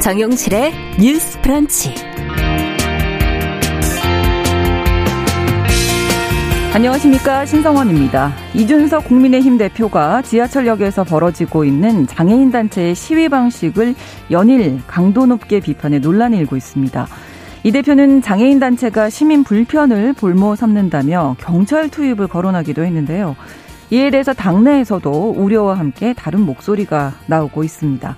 정용실의 뉴스 프런치. 안녕하십니까 신성원입니다. 이준석 국민의힘 대표가 지하철역에서 벌어지고 있는 장애인 단체의 시위 방식을 연일 강도 높게 비판해 논란이 일고 있습니다. 이 대표는 장애인 단체가 시민 불편을 볼모 삼는다며 경찰 투입을 거론하기도 했는데요. 이에 대해서 당내에서도 우려와 함께 다른 목소리가 나오고 있습니다.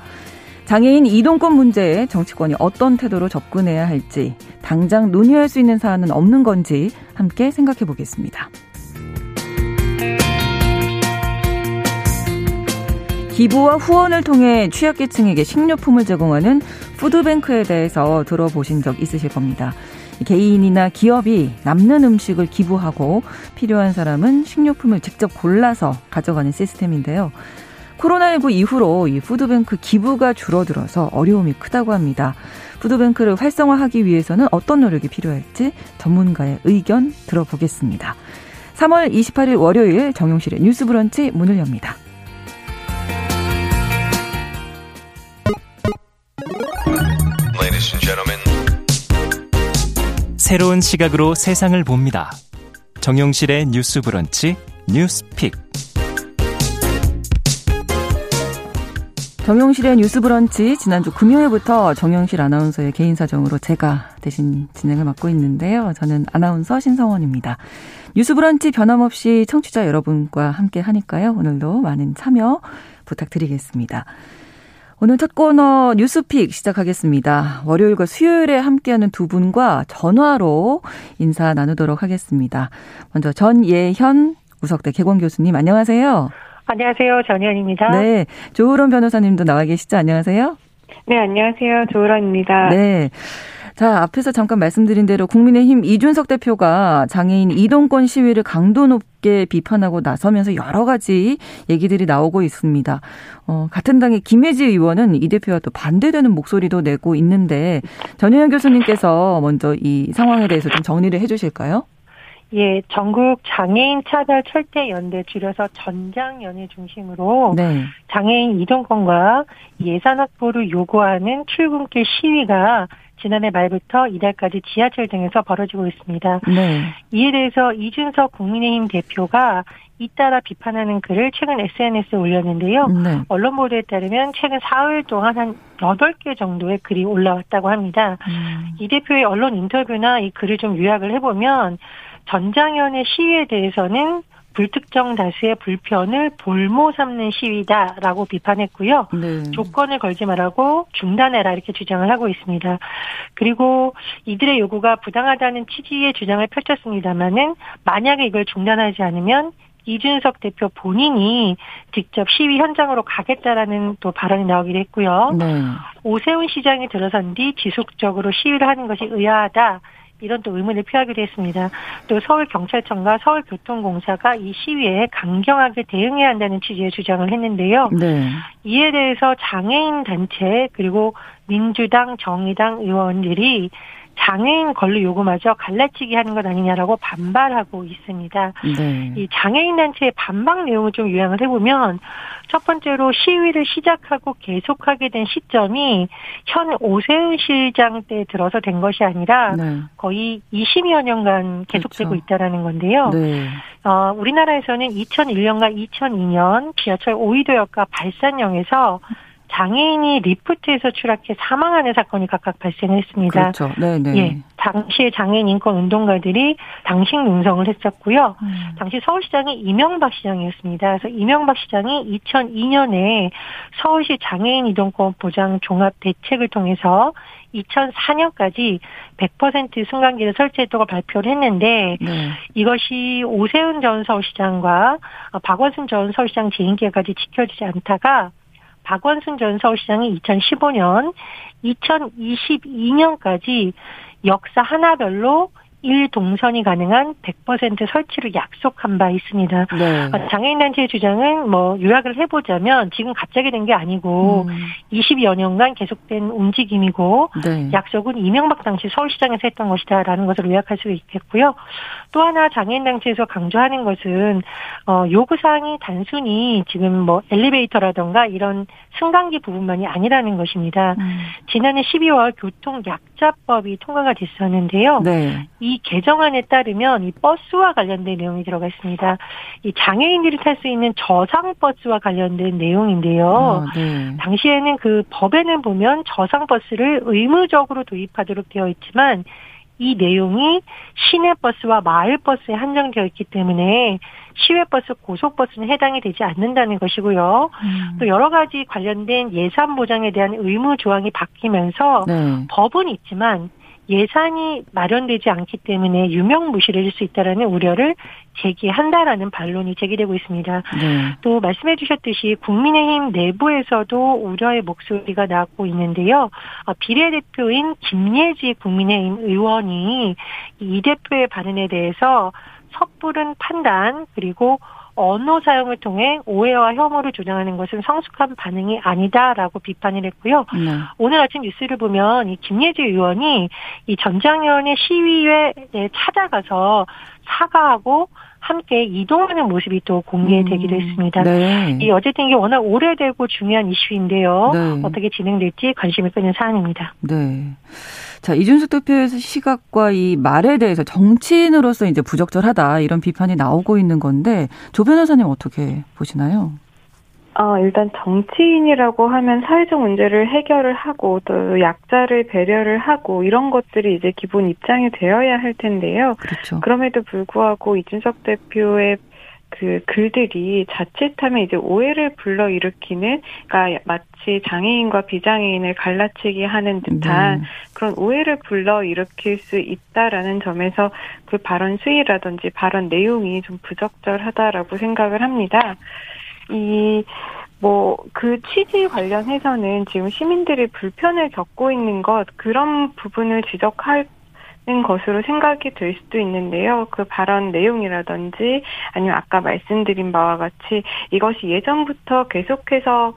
장애인 이동권 문제에 정치권이 어떤 태도로 접근해야 할지 당장 논의할 수 있는 사안은 없는 건지 함께 생각해 보겠습니다. 기부와 후원을 통해 취약계층에게 식료품을 제공하는 푸드뱅크에 대해서 들어보신 적 있으실 겁니다. 개인이나 기업이 남는 음식을 기부하고 필요한 사람은 식료품을 직접 골라서 가져가는 시스템인데요. 코로나19 이후로 이 푸드뱅크 기부가 줄어들어서 어려움이 크다고 합니다. 푸드뱅크를 활성화하기 위해서는 어떤 노력이 필요할지 전문가의 의견 들어보겠습니다. 3월 28일 월요일 정용실의 뉴스 브런치 문을 엽니다. 새로운 시각으로 세상을 봅니다. 정용실의 뉴스 브런치 뉴스 pick. 정용실의 뉴스 브런치 지난주 금요일부터 정용실 아나운서의 개인 사정으로 제가 대신 진행을 맡고 있는데요. 저는 아나운서 신성원입니다. 뉴스 브런치 변함없이 청취자 여러분과 함께 하니까요. 오늘도 많은 참여 부탁드리겠습니다. 오늘 첫 코너 뉴스 pick 시작하겠습니다. 월요일과 수요일에 함께하는 두 분과 전화로 인사 나누도록 하겠습니다. 먼저 전예현 우석대 개공 교수님 안녕하세요. 안녕하세요. 전희연입니다. 네. 조으론 변호사님도 나와 계시죠? 안녕하세요. 네, 안녕하세요. 조으론입니다. 네. 자, 앞에서 잠깐 말씀드린 대로 국민의힘 이준석 대표가 장애인 이동권 시위를 강도 높게 비판하고 나서면서 여러 가지 얘기들이 나오고 있습니다. 어, 같은 당의 김혜지 의원은 이 대표와 또 반대되는 목소리도 내고 있는데 전혜연 교수님께서 먼저 이 상황에 대해서 좀 정리를 해 주실까요? 예, 전국 장애인 차별 철퇴 연대 줄여서 전장연회 중심으로 네. 장애인 이동권과 예산 확보를 요구하는 출근길 시위가 지난해 말부터 이달까지 지하철 등에서 벌어지고 있습니다. 네. 이에 대해서 이준석 국민의힘 대표가 잇따라 비판하는 글을 최근 SNS에 올렸는데요. 네. 언론 보도에 따르면 최근 사흘 동안 한 8개 정도의 글이 올라왔다고 합니다. 음. 이 대표의 언론 인터뷰나 이 글을 좀 요약을 해보면 전장현의 시위에 대해서는 불특정 다수의 불편을 볼모 삼는 시위다라고 비판했고요. 네. 조건을 걸지 말라고 중단해라 이렇게 주장을 하고 있습니다. 그리고 이들의 요구가 부당하다는 취지의 주장을 펼쳤습니다마는 만약에 이걸 중단하지 않으면 이준석 대표 본인이 직접 시위 현장으로 가겠다라는 또 발언이 나오기도 했고요. 네. 오세훈 시장이 들어선 뒤 지속적으로 시위를 하는 것이 의아하다. 이런 또 의문을 표하기도 했습니다. 또 서울경찰청과 서울교통공사가 이 시위에 강경하게 대응해야 한다는 취지의 주장을 했는데요. 네. 이에 대해서 장애인 단체 그리고 민주당, 정의당 의원들이 장애인 권리 요구마저 갈라치기 하는 것 아니냐라고 반발하고 있습니다. 네. 이 장애인 단체의 반박 내용을 좀 요약을 해보면 첫 번째로 시위를 시작하고 계속하게 된 시점이 현 오세훈 시장 때 들어서 된 것이 아니라 네. 거의 20여 년간 계속되고 그렇죠. 있다라는 건데요. 네. 어, 우리나라에서는 2001년과 2002년 지하철 오이도역과 발산역에서 장애인이 리프트에서 추락해 사망하는 사건이 각각 발생했습니다. 그렇죠. 네네. 예, 당시에 장애인 인권 운동가들이 당식 농성을 했었고요. 음. 당시 서울시장이 이명박 시장이었습니다. 그래서 이명박 시장이 2002년에 서울시 장애인 이동권 보장 종합 대책을 통해서 2004년까지 100% 승강기를 설치했다고 발표를 했는데 네. 이것이 오세훈 전 서울시장과 박원순 전 서울시장 재임 기까지 지켜지지 않다가 박원순 전 서울시장이 2015년, 2022년까지 역사 하나별로 일 동선이 가능한 100% 설치를 약속한 바 있습니다. 네. 어, 장애인 단체의 주장은 뭐 요약을 해보자면 지금 갑자기 된 게 아니고 음. 20여 년간 계속된 움직임이고 네. 약속은 이명박 당시 서울시장에서 했던 것이다라는 것을 요약할 수 있겠고요. 또 하나 장애인 단체에서 강조하는 것은 어, 요구 사항이 단순히 지금 뭐 엘리베이터라던가 이런 승강기 부분만이 아니라는 것입니다. 음. 지난해 12월 교통 약자법이 통과가 됐었는데요. 네. 이 개정안에 따르면 이 버스와 관련된 내용이 들어가 있습니다. 이 장애인들이 탈 수 있는 저상 버스와 관련된 내용인데요. 아, 네. 당시에는 그 법에는 보면 저상 버스를 의무적으로 도입하도록 되어 있지만 이 내용이 시내버스와 마을버스에 한정되어 있기 때문에 시외버스, 고속버스는 해당이 되지 않는다는 것이고요. 음. 또 여러 가지 관련된 예산 보장에 대한 의무 조항이 바뀌면서 네. 법은 있지만 예산이 마련되지 않기 때문에 유명무실해질 수 있다라는 우려를 제기한다라는 반론이 제기되고 있습니다. 네. 또 말씀해 주셨듯이 국민의힘 내부에서도 우려의 목소리가 나오고 있는데요. 어, 비례대표인 김예지 국민의힘 의원이 이 대표의 반응에 대해서 섣부른 판단 그리고 언어 사용을 통해 오해와 혐오를 조장하는 것은 성숙한 반응이 아니다라고 비판을 했고요. 네. 오늘 아침 뉴스를 보면 이 김예지 의원이 이 전장현의 시위에 찾아가서 사과하고 함께 이동하는 모습이 또 공개되기도 음, 했습니다. 네. 이 어쨌든 이게 워낙 오래되고 중요한 이슈인데요. 네. 어떻게 진행될지 관심을 끄는 사안입니다. 네. 자, 이준석 대표의 시각과 이 말에 대해서 정치인으로서 이제 부적절하다 이런 비판이 나오고 있는 건데 조 변호사님 어떻게 보시나요? 어, 일단 정치인이라고 하면 사회적 문제를 해결을 하고 또 약자를 배려를 하고 이런 것들이 이제 기본 입장이 되어야 할 텐데요. 그렇죠. 그럼에도 불구하고 이준석 대표의 그 글들이 자칫하면 이제 오해를 불러 일으키는, 그러니까 마치 장애인과 비장애인을 갈라치기 하는 듯한 네. 그런 오해를 불러 일으킬 수 있다라는 점에서 그 발언 수위라든지 발언 내용이 좀 부적절하다라고 생각을 합니다. 이, 뭐, 그 취지 관련해서는 지금 시민들이 불편을 겪고 있는 것, 그런 부분을 지적할 것으로 생각이 될 수도 있는데요. 그 발언 내용이라든지 아니면 아까 말씀드린 바와 같이 이것이 예전부터 계속해서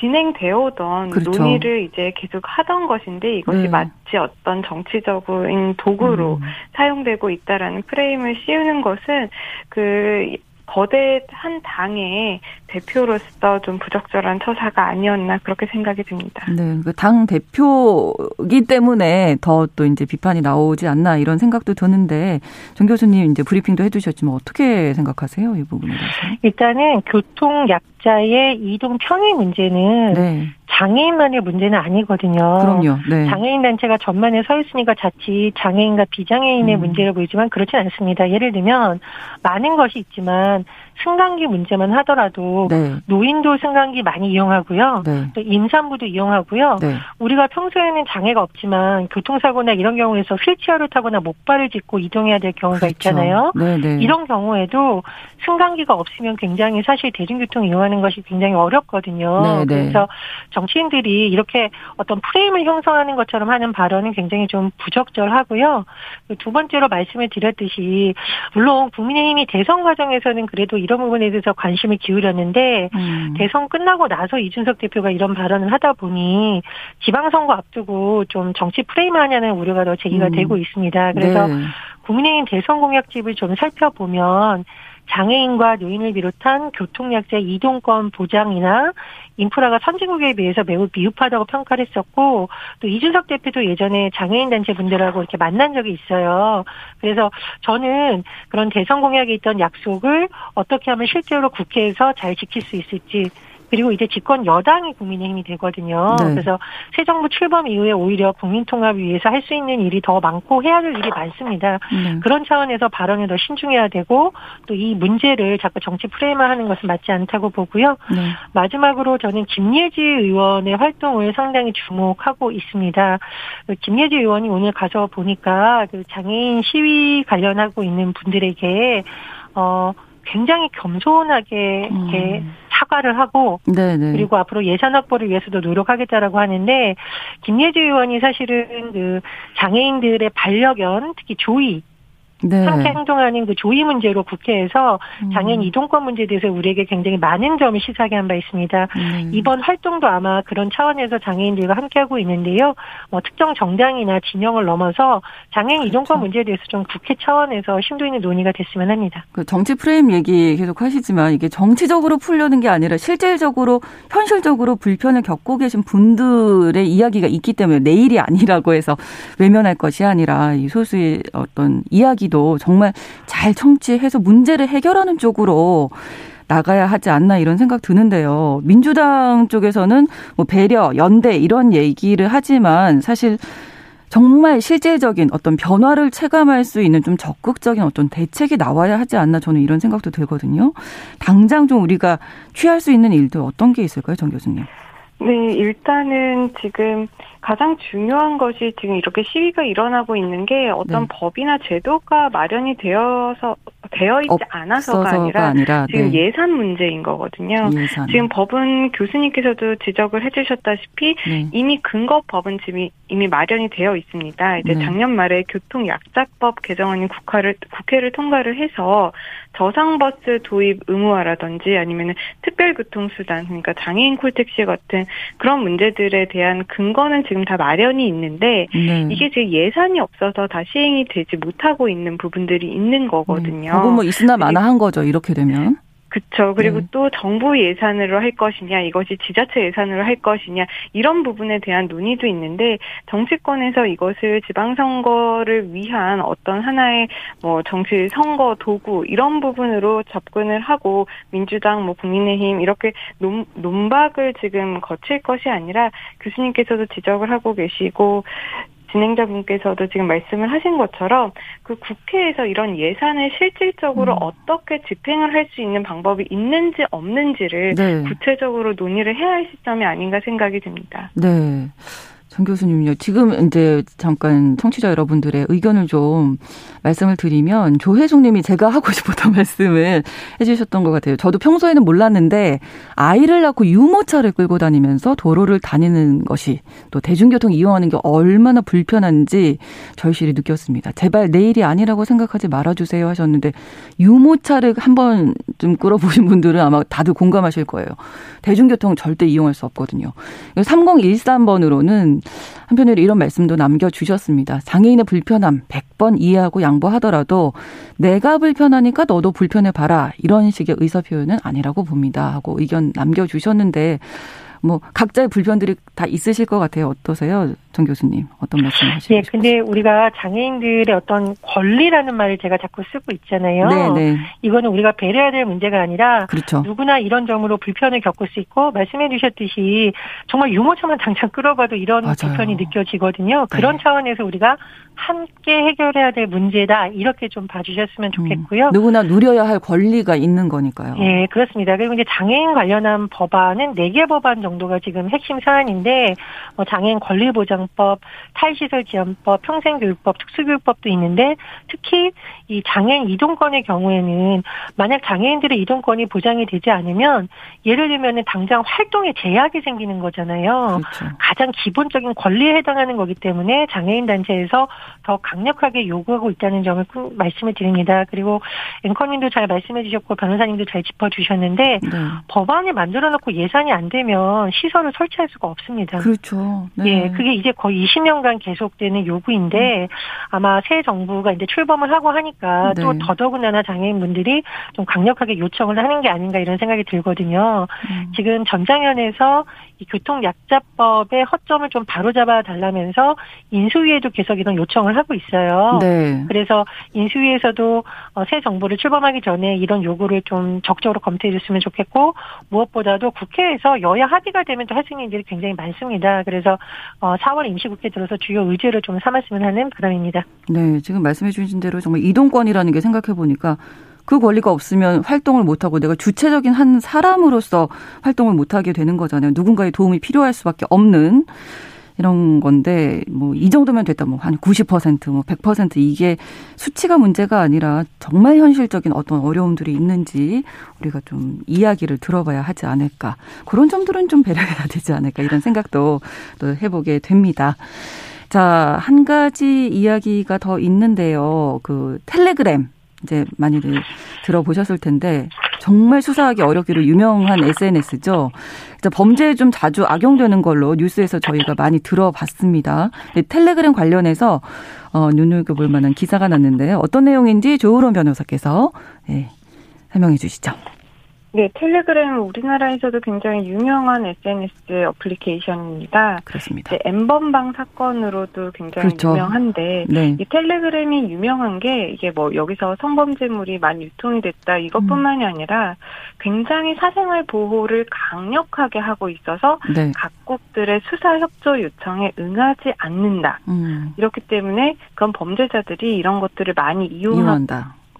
진행되어 오던 그렇죠. 논의를 이제 계속 하던 것인데 이것이 네. 마치 어떤 정치적인 도구로 음. 사용되고 있다라는 프레임을 씌우는 것은 그 거대한 당의 대표로서 좀 부적절한 처사가 아니었나 그렇게 생각이 듭니다. 네, 그당 대표이기 때문에 더 또 이제 비판이 나오지 않나 이런 생각도 드는데 정 교수님 이제 브리핑도 해주셨지만 어떻게 생각하세요 이 부분에 대해서? 일단은 교통 약자의 이동 편의 문제는 네. 장애인만의 문제는 아니거든요. 그럼요. 네. 장애인 단체가 전만에 서 있으니까 자칫 장애인과 비장애인의 음. 문제를 보이지만 그렇진 않습니다. 예를 들면 많은 것이 있지만 승강기 문제만 하더라도 네. 노인도 승강기 많이 이용하고요. 네. 또 임산부도 이용하고요. 네. 우리가 평소에는 장애가 없지만 교통사고나 이런 경우에서 휠체어를 타거나 목발을 짚고 이동해야 될 경우가 그렇죠. 있잖아요. 네, 네. 이런 경우에도 승강기가 없으면 굉장히 사실 대중교통 이용하는 것이 굉장히 어렵거든요. 네, 그래서 정치인들이 이렇게 어떤 프레임을 형성하는 것처럼 하는 발언은 굉장히 좀 부적절하고요. 두 번째로 말씀을 드렸듯이 물론 국민의힘이 대선 과정에서는 그래도 이런 부분에 대해서 관심을 기울였는데 음. 대선 끝나고 나서 이준석 대표가 이런 발언을 하다 보니 지방선거 앞두고 좀 정치 프레임 하냐는 우려가 더 제기가 음. 되고 있습니다. 그래서 네. 국민의힘 대선 공약집을 좀 살펴보면 장애인과 노인을 비롯한 교통약자 이동권 보장이나 인프라가 선진국에 비해서 매우 미흡하다고 평가를 했었고 또 이준석 대표도 예전에 장애인 단체 분들하고 이렇게 만난 적이 있어요. 그래서 저는 그런 대선 공약에 있던 약속을 어떻게 하면 실제로 국회에서 잘 지킬 수 있을지 그리고 이제 집권 여당이 국민의힘이 되거든요. 네. 그래서 새 정부 출범 이후에 오히려 국민 통합을 위해서 할 수 있는 일이 더 많고 해야 할 일이 많습니다. 네. 그런 차원에서 발언을 더 신중해야 되고 또 이 문제를 자꾸 정치 프레임화하는 것은 맞지 않다고 보고요. 네. 마지막으로 저는 김예지 의원의 활동을 상당히 주목하고 있습니다. 그 김예지 의원이 오늘 가서 보니까 그 장애인 시위 관련하고 있는 분들에게 어 굉장히 겸손하게 음. 이렇게 사과를 하고 네네. 그리고 앞으로 예산 확보를 위해서도 노력하겠다라고 하는데 김예주 의원이 사실은 그 장애인들의 반려견 특히 조이 네. 함께 행동하는 그 조이 문제로 국회에서 장애인 음. 이동권 문제에 대해서 우리에게 굉장히 많은 점을 시사하게 한 바 있습니다. 음. 이번 활동도 아마 그런 차원에서 장애인들과 함께하고 있는데요. 뭐 특정 정당이나 진영을 넘어서 장애인 그렇죠. 이동권 문제에 대해서 좀 국회 차원에서 심도 있는 논의가 됐으면 합니다. 그 정치 프레임 얘기 계속 하시지만 이게 정치적으로 풀려는 게 아니라 실질적으로 현실적으로 불편을 겪고 계신 분들의 이야기가 있기 때문에 내일이 아니라고 해서 외면할 것이 아니라 이 소수의 어떤 이야기 얘기도 정말 잘 청취해서 문제를 해결하는 쪽으로 나가야 하지 않나 이런 생각 드는데요. 민주당 쪽에서는 뭐 배려, 연대 이런 얘기를 하지만 사실 정말 실제적인 어떤 변화를 체감할 수 있는 좀 적극적인 어떤 대책이 나와야 하지 않나 저는 이런 생각도 들거든요. 당장 좀 우리가 취할 수 있는 일도 어떤 게 있을까요, 정 교수님? 네, 일단은 지금 가장 중요한 것이 지금 이렇게 시위가 일어나고 있는 게 어떤 네. 법이나 제도가 마련이 되어서 되어 있지 않아서가 아니라, 아니라 지금 네. 예산 문제인 거거든요. 예산. 지금 법은 교수님께서도 지적을 해주셨다시피 네. 이미 근거 법은 지금 이미 마련이 되어 있습니다. 이제 네. 작년 말에 교통약자법 개정안이 국회를 국회를 통과를 해서 저상버스 도입 의무화라든지 아니면 특별교통수단 그러니까 장애인 콜택시 같은 그런 문제들에 대한 근거는 지금 다 마련이 있는데 네. 이게 지금 예산이 없어서 다 시행이 되지 못하고 있는 부분들이 있는 거거든요. 음, 그거 뭐 있으나 마나 한 거죠. 이렇게 되면. 그렇죠. 그리고 네. 또 정부 예산으로 할 것이냐, 이것이 지자체 예산으로 할 것이냐 이런 부분에 대한 논의도 있는데 정치권에서 이것을 지방선거를 위한 어떤 하나의 뭐 정치 선거 도구 이런 부분으로 접근을 하고 민주당, 뭐 국민의힘 이렇게 논, 논박을 지금 거칠 것이 아니라 교수님께서도 지적을 하고 계시고 진행자분께서도 지금 말씀을 하신 것처럼 그 국회에서 이런 예산을 실질적으로 음. 어떻게 집행을 할 수 있는 방법이 있는지 없는지를 네. 구체적으로 논의를 해야 할 시점이 아닌가 생각이 듭니다. 네. 정 교수님요. 지금 이제 잠깐 청취자 여러분들의 의견을 좀 말씀을 드리면 조혜숙 님이 제가 하고 싶었던 말씀을 해주셨던 것 같아요. 저도 평소에는 몰랐는데 아이를 낳고 유모차를 끌고 다니면서 도로를 다니는 것이 또 대중교통 이용하는 게 얼마나 불편한지 절실히 느꼈습니다. 제발 내일이 아니라고 생각하지 말아주세요 하셨는데 유모차를 한번 좀 끌어보신 분들은 아마 다들 공감하실 거예요. 대중교통 절대 이용할 수 없거든요. 3013번으로는 한편으로 이런 말씀도 남겨주셨습니다. 장애인의 불편함 100번 이해하고 양보하더라도 내가 불편하니까 너도 불편해 봐라. 이런 식의 의사 표현은 아니라고 봅니다. 하고 의견 남겨주셨는데 뭐 각자의 불편들이 다 있으실 것 같아요. 어떠세요, 정 교수님? 어떤 말씀 하시죠? 예, 근데 우리가 장애인들의 어떤 권리라는 말을 제가 자꾸 쓰고 있잖아요. 네, 네. 이거는 우리가 배려해야 될 문제가 아니라 그렇죠. 누구나 이런 점으로 불편을 겪을 수 있고 말씀해 주셨듯이 정말 유모차만 당장 끌어봐도 이런 맞아요. 불편이 느껴지거든요. 그런 네. 차원에서 우리가 함께 해결해야 될 문제다 이렇게 좀 봐주셨으면 좋겠고요. 음, 누구나 누려야 할 권리가 있는 거니까요. 예, 그렇습니다. 그리고 이제 장애인 관련한 법안은 4개 법안 정도가 지금 핵심 사안인데 뭐 장애인 권리 보장 법, 탈시설 지원법, 평생교육법, 특수교육법도 있는데 특히 이 장애인 이동권의 경우에는 만약 장애인들의 이동권이 보장이 되지 않으면 예를 들면은 당장 활동에 제약이 생기는 거잖아요. 그렇죠. 가장 기본적인 권리에 해당하는 거기 때문에 장애인 단체에서 더 강력하게 요구하고 있다는 점을 꼭 말씀을 드립니다. 그리고 앵커님도 잘 말씀해 주셨고 변호사님도 잘 짚어 주셨는데 네. 법안을 만들어 놓고 예산이 안 되면 시설을 설치할 수가 없습니다. 그렇죠. 네. 예, 그게 이제 거의 20년간 계속되는 요구인데 아마 새 정부가 이제 출범을 하고 하니까 네. 또 더더군다나 장애인분들이 좀 강력하게 요청을 하는 게 아닌가 이런 생각이 들거든요. 음. 지금 전장현에서 이 교통약자법의 허점을 좀 바로잡아 달라면서 인수위에도 계속 이런 요청을 하고 있어요. 네. 그래서 인수위에서도 어, 새 정부를 출범하기 전에 이런 요구를 좀 적극적으로 검토해 줬으면 좋겠고 무엇보다도 국회에서 여야 합의가 되면 또 할 수 있는 일이 굉장히 많습니다. 그래서 4월 어, 임시국회 들어서 주요 의제를 좀 삼았으면 하는 바람입니다. 네, 지금 말씀해 주신 대로 정말 이동권이라는 게 생각해 보니까 그 권리가 없으면 활동을 못하고 내가 주체적인 한 사람으로서 활동을 못하게 되는 거잖아요. 누군가의 도움이 필요할 수밖에 없는 이런 건데 뭐 이 정도면 됐다 뭐 한 90%뭐 100% 이게 수치가 문제가 아니라 정말 현실적인 어떤 어려움들이 있는지 우리가 좀 이야기를 들어봐야 하지 않을까 그런 점들은 좀 배려해야 되지 않을까 이런 생각도 또 해보게 됩니다. 자, 한 가지 이야기가 더 있는데요. 그 텔레그램 이제 많이들 들어보셨을 텐데 정말 수사하기 어렵기로 유명한 SNS죠. 범죄에 좀 자주 악용되는 걸로 뉴스에서 저희가 많이 들어봤습니다. 텔레그램 관련해서 어, 눈여겨볼 만한 기사가 났는데 어떤 내용인지 조으론 변호사께서 네, 설명해 주시죠. 네, 텔레그램 우리나라에서도 굉장히 유명한 SNS 어플리케이션입니다. 그렇습니다. 엠번방 사건으로도 굉장히 그렇죠. 유명한데 네. 이 텔레그램이 유명한 게 이게 뭐 여기서 성범죄물이 많이 유통이 됐다 이것뿐만이 음. 아니라 굉장히 사생활 보호를 강력하게 하고 있어서 네. 각국들의 수사 협조 요청에 응하지 않는다. 음. 이렇기 때문에 그런 범죄자들이 이런 것들을 많이 이용하고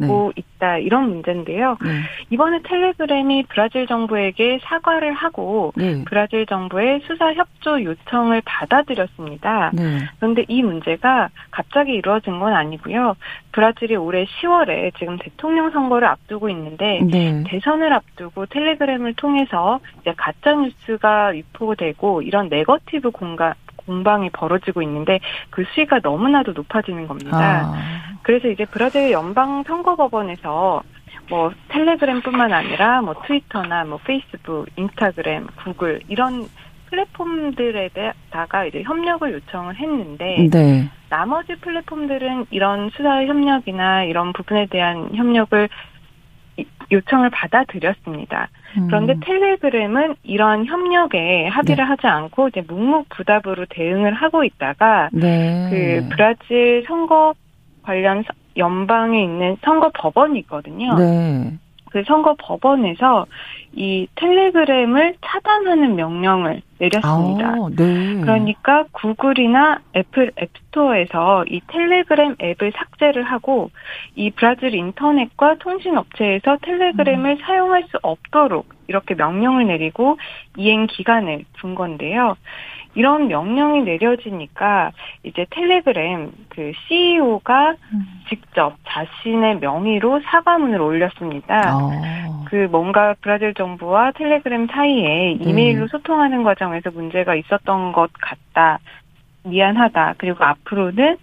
이용한다. 네. 있다 이런 문제인데요. 네. 이번에 텔레그램이 브라질 정부에게 사과를 하고 네. 브라질 정부의 수사 협조 요청을 받아들였습니다. 네. 그런데 이 문제가 갑자기 이루어진 건 아니고요. 브라질이 올해 10월에 지금 대통령 선거를 앞두고 있는데 네. 대선을 앞두고 텔레그램을 통해서 이제 가짜 뉴스가 유포되고 이런 네거티브 공간 공방이 벌어지고 있는데 그 수위가 너무나도 높아지는 겁니다. 아. 그래서 이제 브라질 연방 선거법원에서 뭐 텔레그램뿐만 아니라 뭐 트위터나 뭐 페이스북, 인스타그램, 구글 이런 플랫폼들에다가 이제 협력을 요청을 했는데 네. 나머지 플랫폼들은 이런 수사 협력이나 이런 부분에 대한 협력을 요청을 받아들였습니다. 음. 그런데 텔레그램은 이런 협력에 합의를 네. 하지 않고 이제 묵묵부답으로 대응을 하고 있다가 네. 그 브라질 선거 관련 연방에 있는 선거 법원이 있거든요. 네. 그 선거 법원에서 이 텔레그램을 차단하는 명령을 내렸습니다. 아, 네. 그러니까 구글이나 애플 앱스토어에서 이 텔레그램 앱을 삭제를 하고 이 브라질 인터넷과 통신업체에서 텔레그램을 음. 사용할 수 없도록 이렇게 명령을 내리고 이행 기간을 둔 건데요. 이런 명령이 내려지니까 이제 텔레그램 그 CEO가 음. 직접 자신의 명의로 사과문을 올렸습니다. 어. 그 뭔가 브라질 정부와 텔레그램 사이에 네. 이메일로 네. 소통하는 과정에서 문제가 있었던 것 같다. 미안하다. 그리고 앞으로는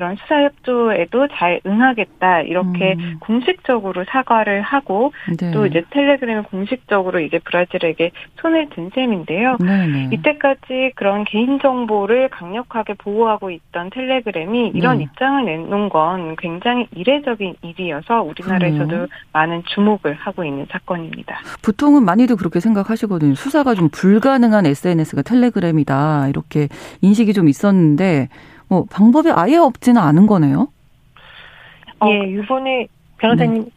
그런 수사 협조에도 잘 응하겠다 이렇게 음. 공식적으로 사과를 하고 네. 또 이제 텔레그램을 공식적으로 이제 브라질에게 손을 든 셈인데요. 네네. 네. 이때까지 그런 개인 정보를 강력하게 보호하고 있던 텔레그램이 이런 네. 입장을 내놓은 건 굉장히 이례적인 일이어서 우리나라에서도 그래요? 많은 주목을 하고 있는 사건입니다. 보통은 많이들 그렇게 생각하시거든요. 수사가 좀 불가능한 SNS가 텔레그램이다 이렇게 인식이 좀 있었는데 뭐 방법이 아예 없지는 않은 거네요. 예, 이번에 변호사님 네.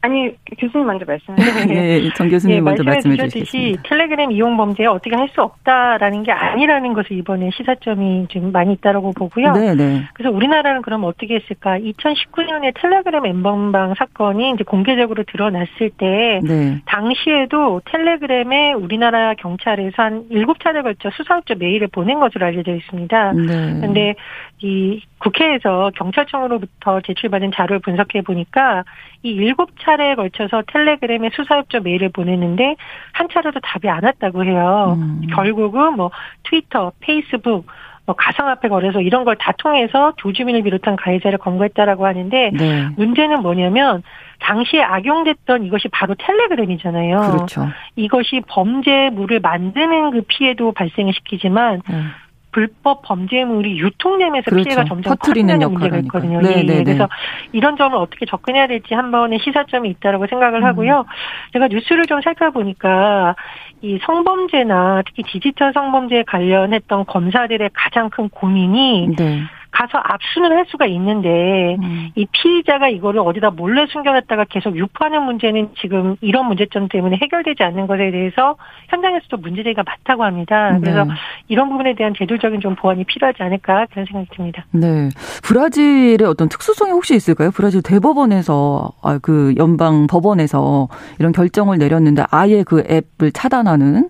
아니 교수님 먼저 말씀하세요. 네, 정 교수님 예, 먼저 말씀해 주시겠습니다. 텔레그램 이용 범죄에 어떻게 할 수 없다라는 게 아니라는 것을 이번에 시사점이 좀 많이 있다라고 보고요. 네, 네. 그래서 우리나라는 그럼 어떻게 했을까? 2019년에 텔레그램 엠번방 사건이 이제 공개적으로 드러났을 때 네. 당시에도 텔레그램에 우리나라 경찰에서 한 7차례 걸쳐 수사업체 메일을 보낸 것으로 알려져 있습니다. 네. 그런데 이 국회에서 경찰청으로부터 제출받은 자료를 분석해 보니까 이 일곱 차례에 걸쳐서 텔레그램에 수사협조 메일을 보냈는데 한 차례도 답이 안 왔다고 해요. 음. 결국은 뭐 트위터, 페이스북, 뭐 가상화폐 거래소 이런 걸 다 통해서 조주민을 비롯한 가해자를 검거했다라고 하는데 네. 문제는 뭐냐면 당시에 악용됐던 이것이 바로 텔레그램이잖아요. 그렇죠. 이것이 범죄물을 만드는 그 피해도 발생을 시키지만 음. 불법 범죄물이 유통되면서 그렇죠. 피해가 점점 커지는 문제가 있거든요. 네, 예, 네, 예. 그래서 이런 점을 어떻게 접근해야 될지 한 번의 시사점이 있다라고 생각을 음. 하고요. 제가 뉴스를 좀 살펴보니까 이 성범죄나 특히 디지털 성범죄에 관련했던 검사들의 가장 큰 고민이 네. 가서 압수는 할 수가 있는데 음. 이 피의자가 이거를 어디다 몰래 숨겨놨다가 계속 유포하는 문제는 지금 이런 문제점 때문에 해결되지 않는 것에 대해서 현장에서도 문제제기가 많다고 합니다. 그래서 네. 이런 부분에 대한 제도적인 좀 보완이 필요하지 않을까 그런 생각이 듭니다. 네. 브라질의 어떤 특수성이 혹시 있을까요? 브라질 대법원에서 아, 그 연방 법원에서 이런 결정을 내렸는데 아예 그 앱을 차단 하는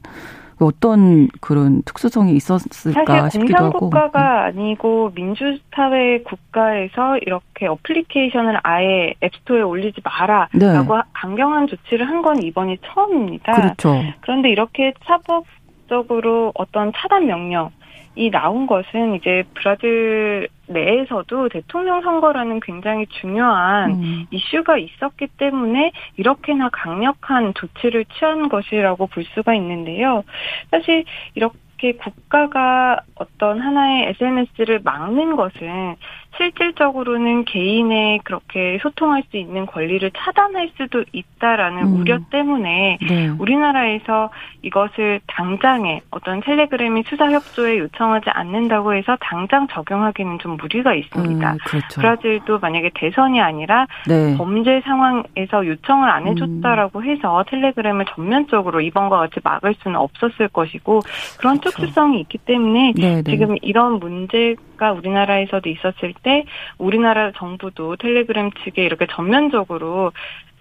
어떤 그런 특수성이 있었을까 사실 싶기도 하고. 국가가 네. 아니고 민주사회 국가에서 이렇게 어플리케이션을 아예 앱스토어에 올리지 마라라고 네. 강경한 조치를 한 건 이번이 처음입니다. 그렇죠. 그런데 이렇게 사법적으로 어떤 차단 명령 이 나온 것은 이제 브라질 내에서도 대통령 선거라는 굉장히 중요한 음. 이슈가 있었기 때문에 이렇게나 강력한 조치를 취한 것이라고 볼 수가 있는데요. 사실 이렇게 국가가 어떤 하나의 SNS를 막는 것은 실질적으로는 개인의 그렇게 소통할 수 있는 권리를 차단할 수도 있다라는 음. 우려 때문에 네. 우리나라에서 이것을 당장에 어떤 텔레그램이 수사 협조에 요청하지 않는다고 해서 당장 적용하기는 좀 무리가 있습니다. 음, 그렇죠. 브라질도 만약에 대선이 아니라 네. 범죄 상황에서 요청을 안 해줬다라고 음. 해서 텔레그램을 전면적으로 이번과 같이 막을 수는 없었을 것이고 그런 그렇죠. 특수성이 있기 때문에 네네. 네. 지금 이런 문제 가 우리나라에서도 있었을 때때 우리나라 정부도 텔레그램 측에 이렇게 전면적으로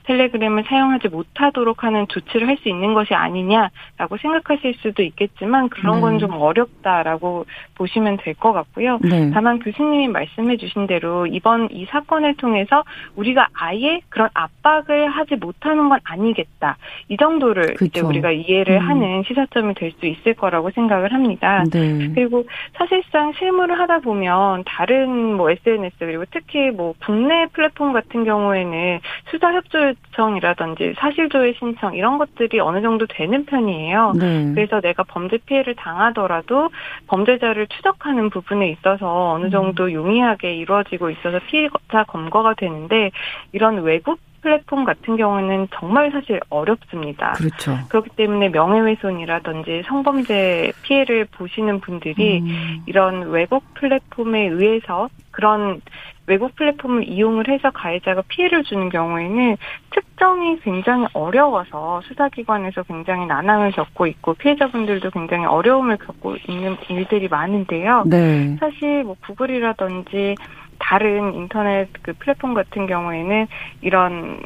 텔레그램을 사용하지 못하도록 하는 조치를 할 수 있는 것이 아니냐라고 생각하실 수도 있겠지만 그런 건좀 네. 어렵다라고 보시면 될 것 같고요. 네. 다만 교수님이 말씀해 주신 대로 이번 이 사건을 통해서 우리가 아예 그런 압박을 하지 못하는 건 아니겠다. 이 정도를 그쵸. 이제 우리가 이해를 음. 하는 시사점이 될 수 있을 거라고 생각을 합니다. 네. 그리고 사실상 실무를 하다 보면 다른 뭐 SNS 그리고 특히 뭐 국내 플랫폼 같은 경우에는 수사 협조 요청이라든지 사실조회 신청 이런 것들이 어느 정도 되는 편이에요. 네. 그래서 내가 범죄 피해를 당하더라도 범죄자를 추적하는 부분에 있어서 어느 음. 정도 용이하게 이루어지고 있어서 피해자 검거가 되는데 이런 외국 플랫폼 같은 경우는 정말 사실 어렵습니다. 그렇죠. 그렇기 때문에 명예훼손이라든지 성범죄 피해를 보시는 분들이 음. 이런 외국 플랫폼에 의해서 그런 외국 플랫폼을 이용을 해서 가해자가 피해를 주는 경우에는 특정이 굉장히 어려워서 수사기관에서 굉장히 난항을 겪고 있고 피해자분들도 굉장히 어려움을 겪고 있는 일들이 많은데요. 네. 사실 뭐 구글이라든지 다른 인터넷 그 플랫폼 같은 경우에는 이런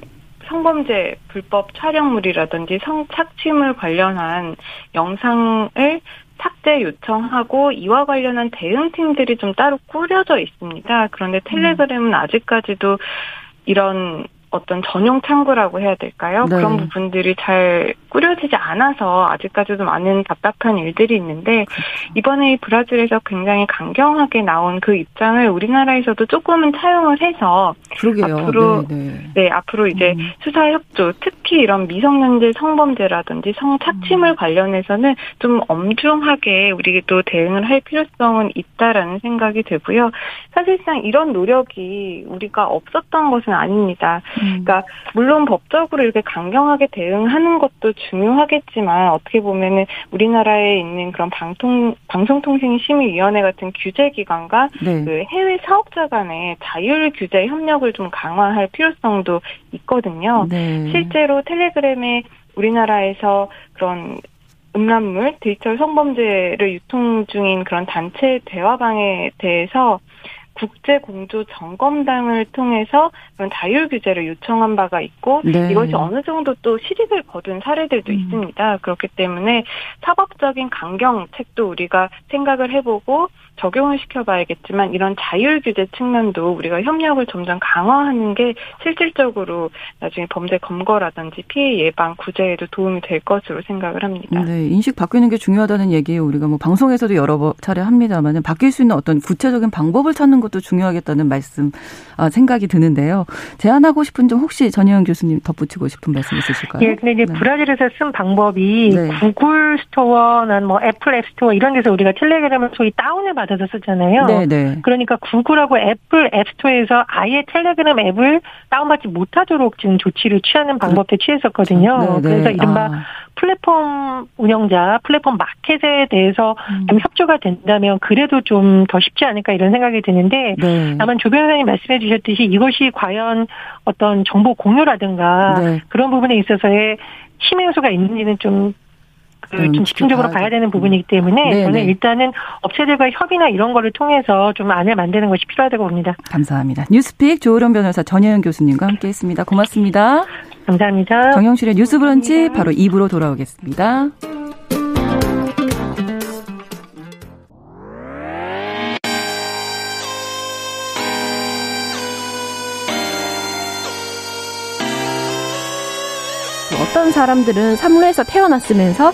성범죄 불법 촬영물이라든지 성 착취물 관련한 영상을 삭제 요청하고 이와 관련한 대응팀들이 좀 따로 꾸려져 있습니다. 그런데 텔레그램은 아직까지도 이런 어떤 전용 창구라고 해야 될까요? 네. 그런 부분들이 잘 꾸려지지 않아서 아직까지도 많은 답답한 일들이 있는데 그렇죠. 이번에 브라질에서 굉장히 강경하게 나온 그 입장을 우리나라에서도 조금은 차용을 해서 그러게요. 앞으로 네, 네. 네 앞으로 이제 음. 수사 협조 특히 이런 미성년자 성범죄라든지 성착취물 음. 관련해서는 좀 엄중하게 우리도 대응을 할 필요성은 있다라는 생각이 들고요. 사실상 이런 노력이 우리가 없었던 것은 아닙니다. 음. 그러니까 물론 법적으로 이렇게 강경하게 대응하는 것도 중요하겠지만 어떻게 보면은 우리나라에 있는 그런 방통 방송통신심의위원회 같은 규제 기관과 네. 그 해외 사업자 간의 자율 규제 협력을 좀 강화할 필요성도 있거든요. 네. 실제로 텔레그램에 우리나라에서 그런 음란물, 디지털 성범죄를 유통 중인 그런 단체 대화방에 대해서 국제 공조 점검당을 통해서 그런 자율 규제를 요청한 바가 있고 네. 이것이 어느 정도 또 실익을 거둔 사례들도 음. 있습니다. 그렇기 때문에 사법적인 강경책도 우리가 생각을 해보고 적용을 시켜봐야겠지만 이런 자율 규제 측면도 우리가 협력을 점점 강화하는 게 실질적으로 나중에 범죄 검거라든지 피해 예방 구제에도 도움이 될 것으로 생각을 합니다. 네, 인식 바뀌는 게 중요하다는 얘기예요. 우리가 뭐 방송에서도 여러 차례 합니다만은 바뀔 수 있는 어떤 구체적인 방법을 찾는 것도 중요하겠다는 말씀 아, 생각이 드는데요. 제안하고 싶은 점 혹시 전혜영 교수님 덧붙이고 싶은 말씀 있으실까요? 예, 근데 이제 네. 브라질에서 쓴 방법이 네. 구글 스토어나 뭐 애플 앱 스토어 이런 데서 우리가 텔레그램을 소위 다운을 받아 받아서 쓰잖아요. 네네. 네. 그러니까 구글하고 애플 앱스토어에서 아예 텔레그램 앱을 다운받지 못하도록 지금 조치를 취하는 방법도 취했었거든요. 네네. 네. 그래서 이른바 아. 플랫폼 운영자, 플랫폼 마켓에 대해서 음. 좀 협조가 된다면 그래도 좀 더 쉽지 않을까 이런 생각이 드는데 네. 다만 조 변호사님 말씀해 주셨듯이 이것이 과연 어떤 정보 공유라든가 네. 그런 부분에 있어서의 심해 요소가 있는지는 좀 음, 그좀 집중적으로 아, 봐야 네. 되는 부분이기 때문에 음. 네, 저는 일단은 업체들과 협의나 이런 거를 통해서 좀 안을 만드는 것이 필요하다고 봅니다. 감사합니다. 뉴스픽 조으론 변호사 전혜연 교수님과 함께했습니다. 고맙습니다. 감사합니다. 정영실의 뉴스브런치 바로 2부로 돌아오겠습니다. 어떤 사람들은 사물에서 태어났으면서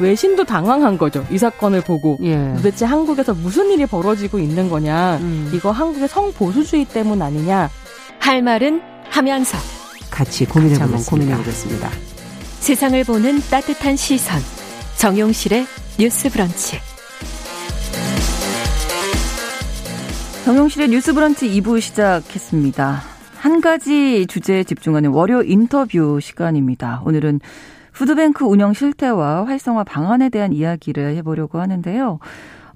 외신도 당황한 거죠. 이 사건을 보고 예. 도대체 한국에서 무슨 일이 벌어지고 있는 거냐. 음. 이거 한국의 성보수주의 때문 아니냐. 할 말은 하면서 같이 고민해보겠습니다. 세상을 보는 따뜻한 시선 정용실의 뉴스 브런치 정용실의 뉴스 브런치 2부 시작했습니다. 한 가지 주제에 집중하는 월요 인터뷰 시간입니다. 오늘은 푸드뱅크 운영 실태와 활성화 방안에 대한 이야기를 해보려고 하는데요.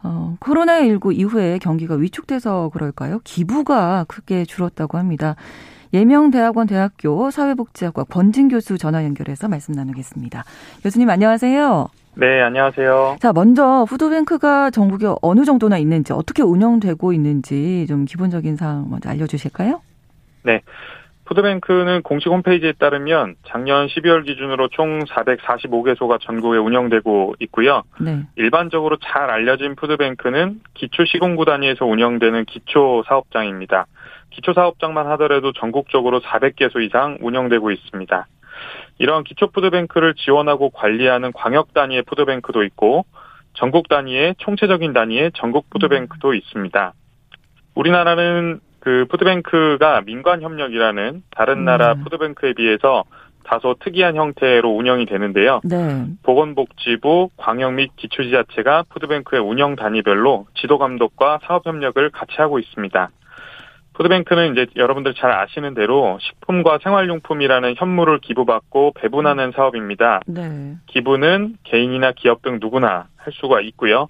어, 코로나19 이후에 경기가 위축돼서 그럴까요? 기부가 크게 줄었다고 합니다. 예명대학원 대학교 사회복지학과 권진 교수 전화 연결해서 말씀 나누겠습니다. 교수님 안녕하세요. 네, 안녕하세요. 자, 먼저 푸드뱅크가 전국에 어느 정도나 있는지, 어떻게 운영되고 있는지 좀 기본적인 사항 먼저 알려주실까요? 네. 푸드뱅크는 공식 홈페이지에 따르면 작년 12월 기준으로 총 445개소가 전국에 운영되고 있고요. 네. 일반적으로 잘 알려진 푸드뱅크는 기초 시공구 단위에서 운영되는 기초 사업장입니다. 기초 사업장만 하더라도 전국적으로 400개소 이상 운영되고 있습니다. 이런 기초 푸드뱅크를 지원하고 관리하는 광역 단위의 푸드뱅크도 있고 전국 단위의 총체적인 단위의 전국 푸드뱅크도 음. 있습니다. 우리나라는 그 푸드뱅크가 민관 협력이라는 다른 나라 음. 푸드뱅크에 비해서 다소 특이한 형태로 운영이 되는데요. 네. 보건복지부, 광역 및 기초지자체가 푸드뱅크의 운영 단위별로 지도 감독과 사업 협력을 같이 하고 있습니다. 푸드뱅크는 이제 여러분들 잘 아시는 대로 식품과 생활용품이라는 현물을 기부받고 배분하는 사업입니다. 네. 기부는 개인이나 기업 등 누구나 할 수가 있고요.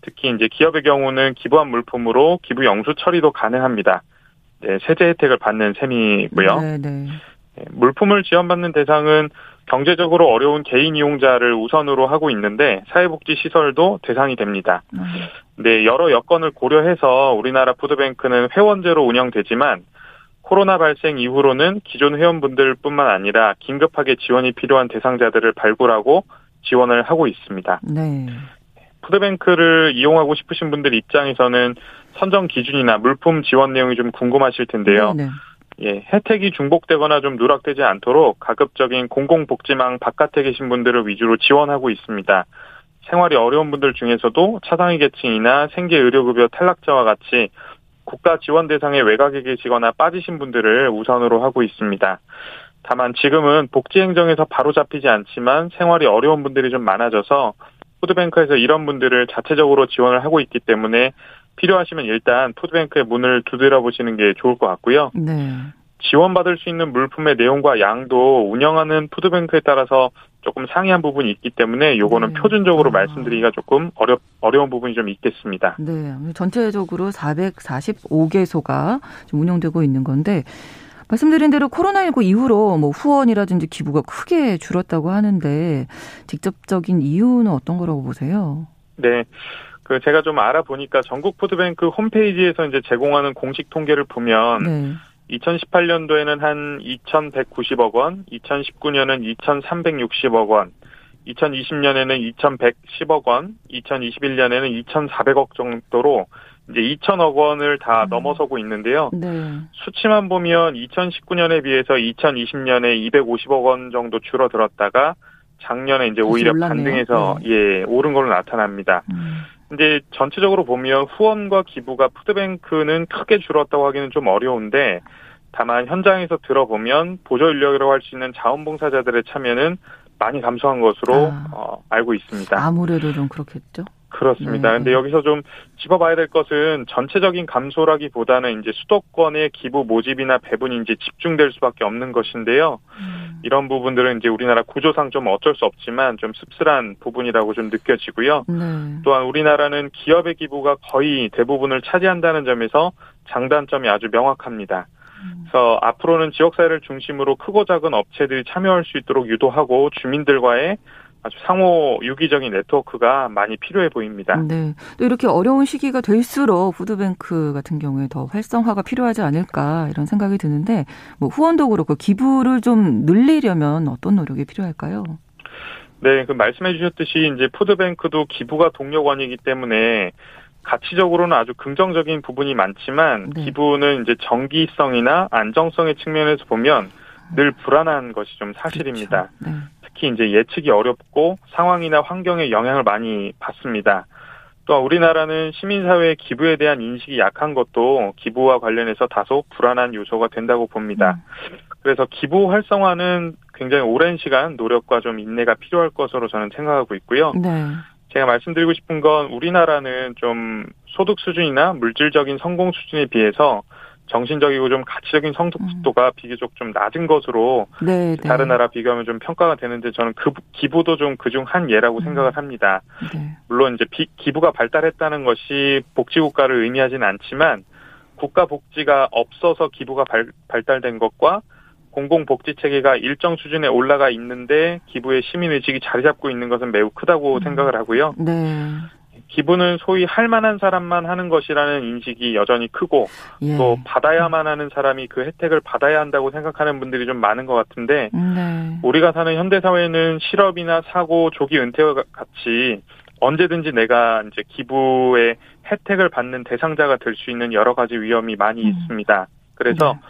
특히 이제 기업의 경우는 기부한 물품으로 기부 영수 처리도 가능합니다. 네, 세제 혜택을 받는 셈이고요. 네, 네. 네, 물품을 지원받는 대상은 경제적으로 어려운 개인 이용자를 우선으로 하고 있는데 사회복지 시설도 대상이 됩니다. 네, 여러 여건을 고려해서 우리나라 푸드뱅크는 회원제로 운영되지만 코로나 발생 이후로는 기존 회원분들뿐만 아니라 긴급하게 지원이 필요한 대상자들을 발굴하고 지원을 하고 있습니다. 네. 푸드뱅크를 이용하고 싶으신 분들 입장에서는 선정 기준이나 물품 지원 내용이 좀 궁금하실 텐데요. 네, 네. 예, 혜택이 중복되거나 좀 누락되지 않도록 가급적인 공공복지망 바깥에 계신 분들을 위주로 지원하고 있습니다. 생활이 어려운 분들 중에서도 차상위 계층이나 생계 의료급여 탈락자와 같이 국가 지원 대상의 외곽에 계시거나 빠지신 분들을 우선으로 하고 있습니다. 다만 지금은 복지행정에서 바로 잡히지 않지만 생활이 어려운 분들이 좀 많아져서 푸드뱅크에서 이런 분들을 자체적으로 지원을 하고 있기 때문에 필요하시면 일단 푸드뱅크의 문을 두드려 보시는 게 좋을 것 같고요. 네. 지원받을 수 있는 물품의 내용과 양도 운영하는 푸드뱅크에 따라서 조금 상이한 부분이 있기 때문에 요거는 네. 표준적으로 아. 말씀드리기가 조금 어렵 어려운 부분이 좀 있겠습니다. 네. 전체적으로 445개소가 좀 운영되고 있는 건데 말씀드린 대로 코로나19 이후로 뭐 후원이라든지 기부가 크게 줄었다고 하는데 직접적인 이유는 어떤 거라고 보세요? 네. 그 제가 좀 알아보니까 전국 푸드뱅크 홈페이지에서 이제 제공하는 공식 통계를 보면 네. 2018년도에는 한 2,190억 원, 2019년은 2,360억 원, 2020년에는 2,110억 원, 2021년에는 2,400억 정도로 이제 2천억 원을 다 음. 넘어서고 있는데요. 네. 수치만 보면 2019년에 비해서 2020년에 250억 원 정도 줄어들었다가 작년에 이제 오히려 반등해서 네. 예 오른 걸로 나타납니다. 음. 근데 전체적으로 보면 후원과 기부가 푸드뱅크는 크게 줄었다고 하기는 좀 어려운데 다만 현장에서 들어보면 보조 인력이라고 할 수 있는 자원봉사자들의 참여는 많이 감소한 것으로 아. 어, 알고 있습니다. 아무래도 좀 그렇겠죠. 그렇습니다. 네. 근데 여기서 좀 짚어봐야 될 것은 전체적인 감소라기보다는 이제 수도권의 기부 모집이나 배분이 이제 집중될 수밖에 없는 것인데요. 음. 이런 부분들은 이제 우리나라 구조상 좀 어쩔 수 없지만 좀 씁쓸한 부분이라고 좀 느껴지고요. 네. 또한 우리나라는 기업의 기부가 거의 대부분을 차지한다는 점에서 장단점이 아주 명확합니다. 음. 그래서 앞으로는 지역사회를 중심으로 크고 작은 업체들이 참여할 수 있도록 유도하고 주민들과의 아주 상호 유기적인 네트워크가 많이 필요해 보입니다. 네. 또 이렇게 어려운 시기가 될수록 푸드뱅크 같은 경우에 더 활성화가 필요하지 않을까 이런 생각이 드는데 뭐 후원도 그렇고 기부를 좀 늘리려면 어떤 노력이 필요할까요? 네, 그 말씀해 주셨듯이 이제 푸드뱅크도 기부가 동력원이기 때문에 가치적으로는 아주 긍정적인 부분이 많지만 네. 기부는 이제 정기성이나 안정성의 측면에서 보면 늘 불안한 것이 좀 사실입니다. 그렇죠. 네. 특히 이제 예측이 어렵고 상황이나 환경에 영향을 많이 받습니다. 또 우리나라는 시민사회의 기부에 대한 인식이 약한 것도 기부와 관련해서 다소 불안한 요소가 된다고 봅니다. 음. 그래서 기부 활성화는 굉장히 오랜 시간 노력과 좀 인내가 필요할 것으로 저는 생각하고 있고요. 네. 제가 말씀드리고 싶은 건 우리나라는 좀 소득 수준이나 물질적인 성공 수준에 비해서 정신적이고 좀 가치적인 성숙도가 음. 비교적 좀 낮은 것으로 네, 네. 다른 나라 비교하면 좀 평가가 되는데 저는 그 기부도 좀 그중 한 예라고 음. 생각을 합니다. 네. 물론 이제 비, 기부가 발달했다는 것이 복지국가를 의미하지는 않지만 국가 복지가 없어서 기부가 발, 발달된 것과 공공복지 체계가 일정 수준에 올라가 있는데 기부의 시민 의식이 자리 잡고 있는 것은 매우 크다고 음. 생각을 하고요. 네. 기부는 소위 할 만한 사람만 하는 것이라는 인식이 여전히 크고 예. 또 받아야만 하는 사람이 그 혜택을 받아야 한다고 생각하는 분들이 좀 많은 것 같은데 네. 우리가 사는 현대 사회는 실업이나 사고, 조기 은퇴와 같이 언제든지 내가 이제 기부의 혜택을 받는 대상자가 될 수 있는 여러 가지 위험이 많이 음. 있습니다. 그래서 네.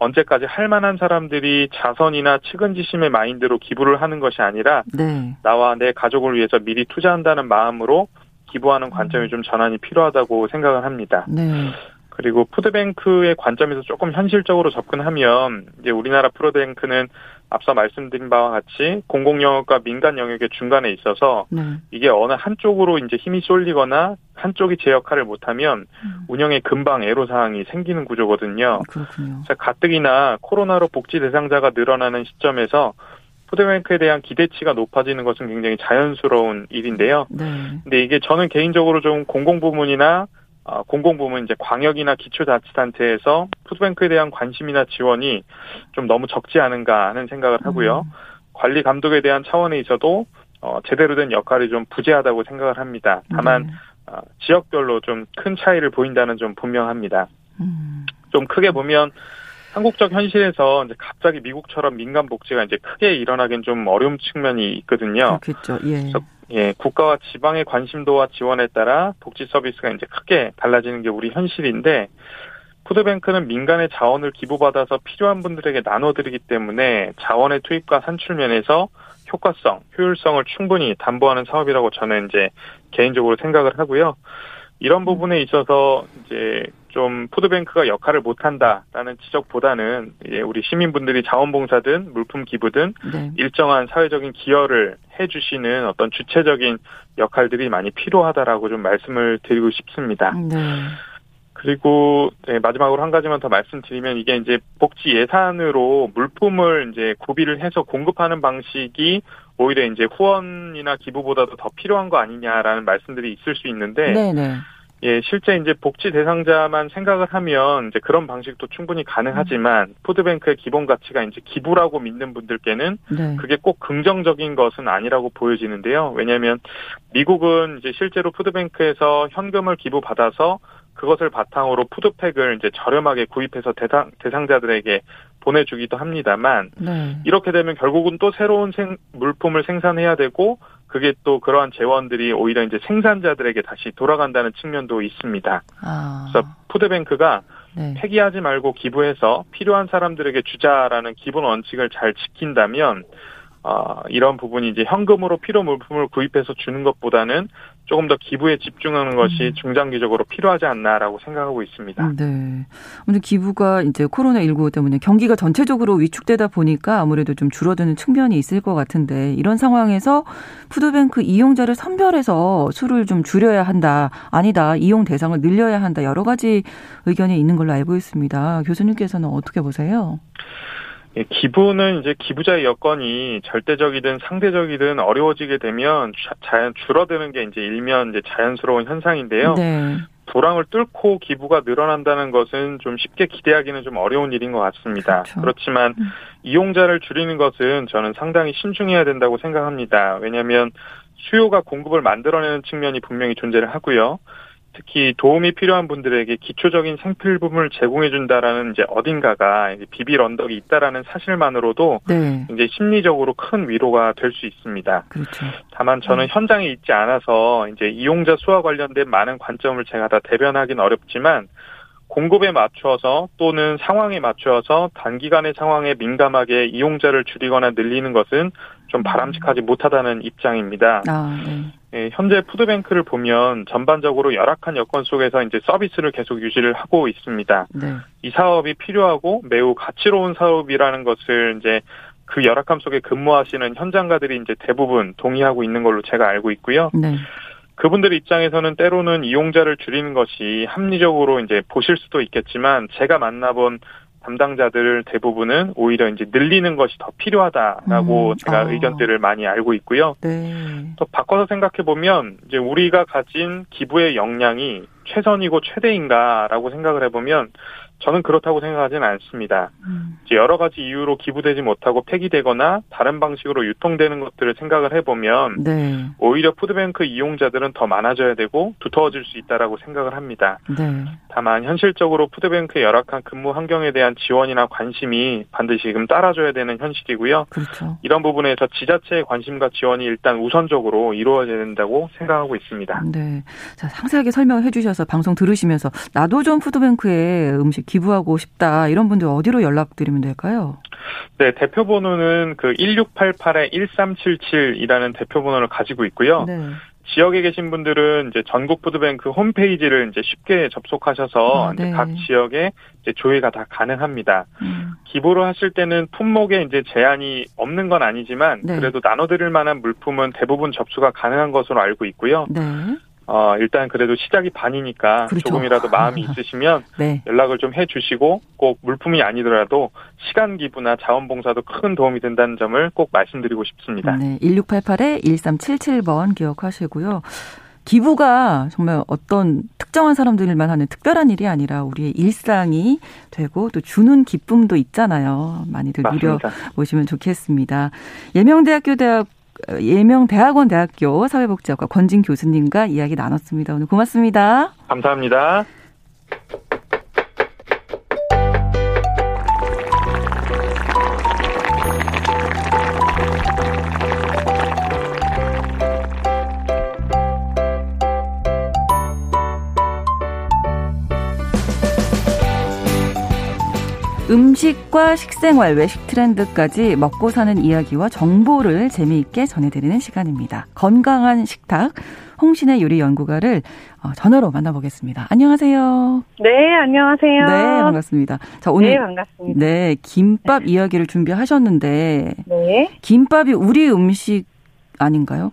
언제까지 할 만한 사람들이 자선이나 측은지심의 마인드로 기부를 하는 것이 아니라 네. 나와 내 가족을 위해서 미리 투자한다는 마음으로 기부하는 관점이 음. 좀 전환이 필요하다고 생각을 합니다. 네. 그리고 푸드뱅크의 관점에서 조금 현실적으로 접근하면 이제 우리나라 푸드뱅크는 앞서 말씀드린 바와 같이 공공 영역과 민간 영역의 중간에 있어서 네. 이게 어느 한쪽으로 이제 힘이 쏠리거나 한쪽이 제 역할을 못하면 음. 운영에 금방 애로 사항이 생기는 구조거든요. 그렇군요. 가뜩이나 코로나로 복지 대상자가 늘어나는 시점에서 푸드뱅크에 대한 기대치가 높아지는 것은 굉장히 자연스러운 일인데요. 네. 근데 이게 저는 개인적으로 좀 공공 부문이나 어, 공공 부문 이제 광역이나 기초자치단체에서 푸드뱅크에 대한 관심이나 지원이 좀 너무 적지 않은가 하는 생각을 하고요. 음. 관리 감독에 대한 차원에 있어도 어, 제대로 된 역할이 좀 부재하다고 생각을 합니다. 다만 네. 어, 지역별로 좀 큰 차이를 보인다는 점 분명합니다. 음. 좀 크게 보면 한국적 현실에서 이제 갑자기 미국처럼 민간 복지가 이제 크게 일어나긴 좀 어려운 측면이 있거든요. 그렇죠. 예. 예, 국가와 지방의 관심도와 지원에 따라 복지 서비스가 이제 크게 달라지는 게 우리 현실인데 푸드뱅크는 민간의 자원을 기부받아서 필요한 분들에게 나눠드리기 때문에 자원의 투입과 산출 면에서 효과성, 효율성을 충분히 담보하는 사업이라고 저는 이제 개인적으로 생각을 하고요. 이런 부분에 있어서 이제 좀 푸드뱅크가 역할을 못한다라는 지적보다는 우리 시민분들이 자원봉사든 물품 기부든 네. 일정한 사회적인 기여를 해주시는 어떤 주체적인 역할들이 많이 필요하다라고 좀 말씀을 드리고 싶습니다. 네. 그리고 네, 마지막으로 한 가지만 더 말씀드리면 이게 이제 복지 예산으로 물품을 이제 구비를 해서 공급하는 방식이 오히려 이제 후원이나 기부보다도 더 필요한 거 아니냐라는 말씀들이 있을 수 있는데 네네. 네. 예, 실제 이제 복지 대상자만 생각을 하면 이제 그런 방식도 충분히 가능하지만 음. 푸드뱅크의 기본 가치가 이제 기부라고 믿는 분들께는 네. 그게 꼭 긍정적인 것은 아니라고 보여지는데요. 왜냐하면 미국은 이제 실제로 푸드뱅크에서 현금을 기부받아서 그것을 바탕으로 푸드팩을 이제 저렴하게 구입해서 대상, 대상자들에게 보내주기도 합니다만 네. 이렇게 되면 결국은 또 새로운 생, 물품을 생산해야 되고 그게 또 그러한 재원들이 오히려 이제 생산자들에게 다시 돌아간다는 측면도 있습니다. 아. 그래서 푸드뱅크가 네. 폐기하지 말고 기부해서 필요한 사람들에게 주자라는 기본 원칙을 잘 지킨다면 어, 이런 부분이 이제 현금으로 필요 물품을 구입해서 주는 것보다는 조금 더 기부에 집중하는 것이 음. 중장기적으로 필요하지 않나라고 생각하고 있습니다. 네. 오늘 기부가 이제 코로나19 때문에 경기가 전체적으로 위축되다 보니까 아무래도 좀 줄어드는 측면이 있을 것 같은데 이런 상황에서 푸드뱅크 이용자를 선별해서 수를 좀 줄여야 한다. 아니다. 이용 대상을 늘려야 한다. 여러 가지 의견이 있는 걸로 알고 있습니다. 교수님께서는 어떻게 보세요? 예, 기부는 이제 기부자의 여건이 절대적이든 상대적이든 어려워지게 되면 자연 줄어드는 게 이제 일면 이제 자연스러운 현상인데요. 네. 도랑을 뚫고 기부가 늘어난다는 것은 좀 쉽게 기대하기는 좀 어려운 일인 것 같습니다. 그렇죠. 그렇지만 음. 이용자를 줄이는 것은 저는 상당히 신중해야 된다고 생각합니다. 왜냐하면 수요가 공급을 만들어내는 측면이 분명히 존재를 하고요. 특히 도움이 필요한 분들에게 기초적인 생필품을 제공해 준다라는 이제 어딘가가 이제 비빌 언덕이 있다라는 사실만으로도 네. 이제 심리적으로 큰 위로가 될 수 있습니다. 그렇죠. 다만 저는 네. 현장에 있지 않아서 이제 이용자 수와 관련된 많은 관점을 제가 다 대변하기는 어렵지만 공급에 맞추어서 또는 상황에 맞추어서 단기간의 상황에 민감하게 이용자를 줄이거나 늘리는 것은 좀 바람직하지 못하다는 입장입니다. 아, 네. 예, 현재 푸드뱅크를 보면 전반적으로 열악한 여건 속에서 이제 서비스를 계속 유지를 하고 있습니다. 네. 이 사업이 필요하고 매우 가치로운 사업이라는 것을 이제 그 열악함 속에 근무하시는 현장가들이 이제 대부분 동의하고 있는 걸로 제가 알고 있고요. 네. 그분들 입장에서는 때로는 이용자를 줄이는 것이 합리적으로 이제 보실 수도 있겠지만 제가 만나본 담당자들 대부분은 오히려 이제 늘리는 것이 더 필요하다라고 음, 제가 어. 의견들을 많이 알고 있고요. 네. 또 바꿔서 생각해 보면 이제 우리가 가진 기부의 역량이 최선이고 최대인가라고 생각을 해보면 저는 그렇다고 생각하지는 않습니다. 음. 여러 가지 이유로 기부되지 못하고 폐기되거나 다른 방식으로 유통되는 것들을 생각을 해보면 네. 오히려 푸드뱅크 이용자들은 더 많아져야 되고 두터워질 수 있다라고 생각을 합니다. 네. 다만 현실적으로 푸드뱅크의 열악한 근무 환경에 대한 지원이나 관심이 반드시 지금 따라줘야 되는 현실이고요. 그렇죠. 이런 부분에서 지자체의 관심과 지원이 일단 우선적으로 이루어져야 된다고 생각하고 있습니다. 네. 자, 상세하게 설명해 주셔서 방송 들으시면서 나도 좀 푸드뱅크의 음식 기부하고 싶다 이런 분들 어디로 연락드리면 될까요? 네, 대표 번호는 그 1688-1377이라는 대표 번호를 가지고 있고요. 네. 지역에 계신 분들은 이제 전국 푸드뱅크 홈페이지를 이제 쉽게 접속하셔서 아, 네. 각 지역에 이제 조회가 다 가능합니다. 음. 기부를 하실 때는 품목에 이제 제한이 없는 건 아니지만 네. 그래도 나눠드릴 만한 물품은 대부분 접수가 가능한 것으로 알고 있고요. 네. 어, 일단 그래도 시작이 반이니까 그렇죠. 조금이라도 마음이 있으시면 네. 연락을 좀 해주시고 꼭 물품이 아니더라도 시간 기부나 자원봉사도 큰 도움이 된다는 점을 꼭 말씀드리고 싶습니다. 네, 1688-1377번 기억하시고요. 기부가 정말 어떤 특정한 사람들만 하는 특별한 일이 아니라 우리의 일상이 되고 또 주는 기쁨도 있잖아요. 많이들 누려보시면 좋겠습니다. 예명대학교 대학 예명 대학원 대학교 사회복지학과 권진 교수님과 이야기 나눴습니다. 오늘 고맙습니다. 감사합니다. 음식과 식생활, 외식 트렌드까지 먹고 사는 이야기와 정보를 재미있게 전해드리는 시간입니다. 건강한 식탁, 홍신의 요리 연구가를 어, 전화로 만나보겠습니다. 안녕하세요. 네, 안녕하세요. 네, 반갑습니다. 자, 오늘 네, 반갑습니다. 네, 김밥 이야기를 준비하셨는데 네. 김밥이 우리 음식 아닌가요?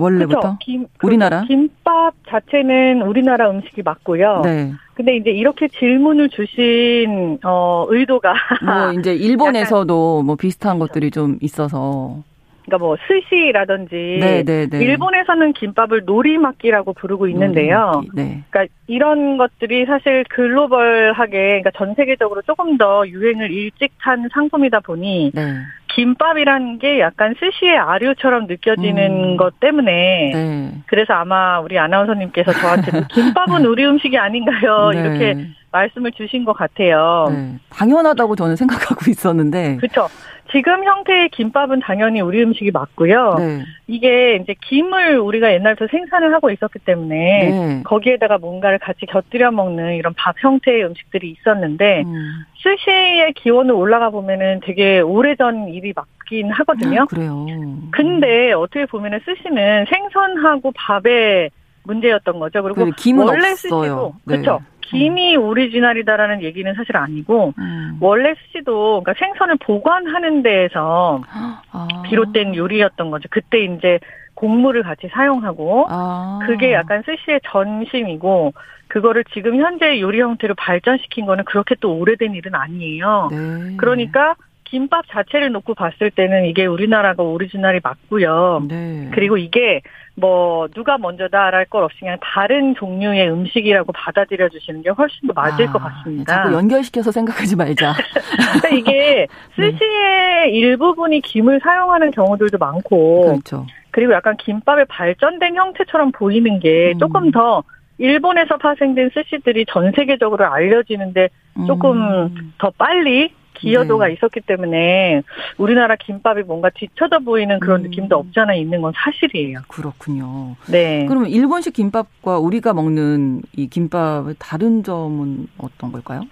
원래부터? 그렇죠. 김, 우리나라? 김밥 자체는 우리나라 음식이 맞고요. 네. 근데 이제 이렇게 질문을 주신 어 의도가 뭐 이제 일본에서도 뭐 비슷한 것들이 좀 있어서 그러니까 뭐 스시라든지 네 네네. 네, 네. 일본에서는 김밥을 노리막기라고 부르고 있는데요. 네. 그러니까 이런 것들이 사실 글로벌하게 그러니까 전 세계적으로 조금 더 유행을 일찍 탄 상품이다 보니 네. 김밥이라는 게 약간 스시의 아류처럼 느껴지는 음. 것 때문에 네. 그래서 아마 우리 아나운서님께서 저한테 뭐 김밥은 우리 음식이 아닌가요? 네. 이렇게 말씀을 주신 것 같아요. 당연하다고 저는 생각하고 있었는데. 그렇죠. 지금 형태의 김밥은 당연히 우리 음식이 맞고요. 네. 이게 이제 김을 우리가 옛날부터 생산을 하고 있었기 때문에 네. 거기에다가 뭔가를 같이 곁들여 먹는 이런 밥 형태의 음식들이 있었는데 음. 스시의 기원을 올라가 보면은 되게 오래전 일이 맞긴 하거든요. 아, 그래요. 근데 어떻게 보면은 스시는 생선하고 밥의 문제였던 거죠. 그리고 원래 없어요. 스시도 네. 그렇죠. 김이 오리지널이다라는 얘기는 사실 아니고 음. 원래 스시도 그러니까 생선을 보관하는 데에서 아. 비롯된 요리였던 거죠. 그때 이제 곡물을 같이 사용하고 아. 그게 약간 스시의 전심이고 그거를 지금 현재 요리 형태로 발전시킨 거는 그렇게 또 오래된 일은 아니에요. 네. 그러니까 김밥 자체를 놓고 봤을 때는 이게 우리나라가 오리지널이 맞고요. 네. 그리고 이게 뭐 누가 먼저다랄 것 없이 그냥 다른 종류의 음식이라고 받아들여 주시는 게 훨씬 더 맞을 아, 것 같습니다. 자꾸 연결시켜서 생각하지 말자. 그러니까 이게 네. 스시의 네. 일부분이 김을 사용하는 경우들도 많고 그렇죠. 그리고 약간 김밥의 발전된 형태처럼 보이는 게 음. 조금 더 일본에서 파생된 스시들이 전 세계적으로 알려지는데 조금 음. 더 빨리 기여도가 네. 있었기 때문에 우리나라 김밥이 뭔가 뒤쳐져 보이는 그런 음. 느낌도 없지 않아 있는 건 사실이에요. 그렇군요. 네. 그러면 일본식 김밥과 우리가 먹는 이 김밥의 다른 점은 어떤 걸까요?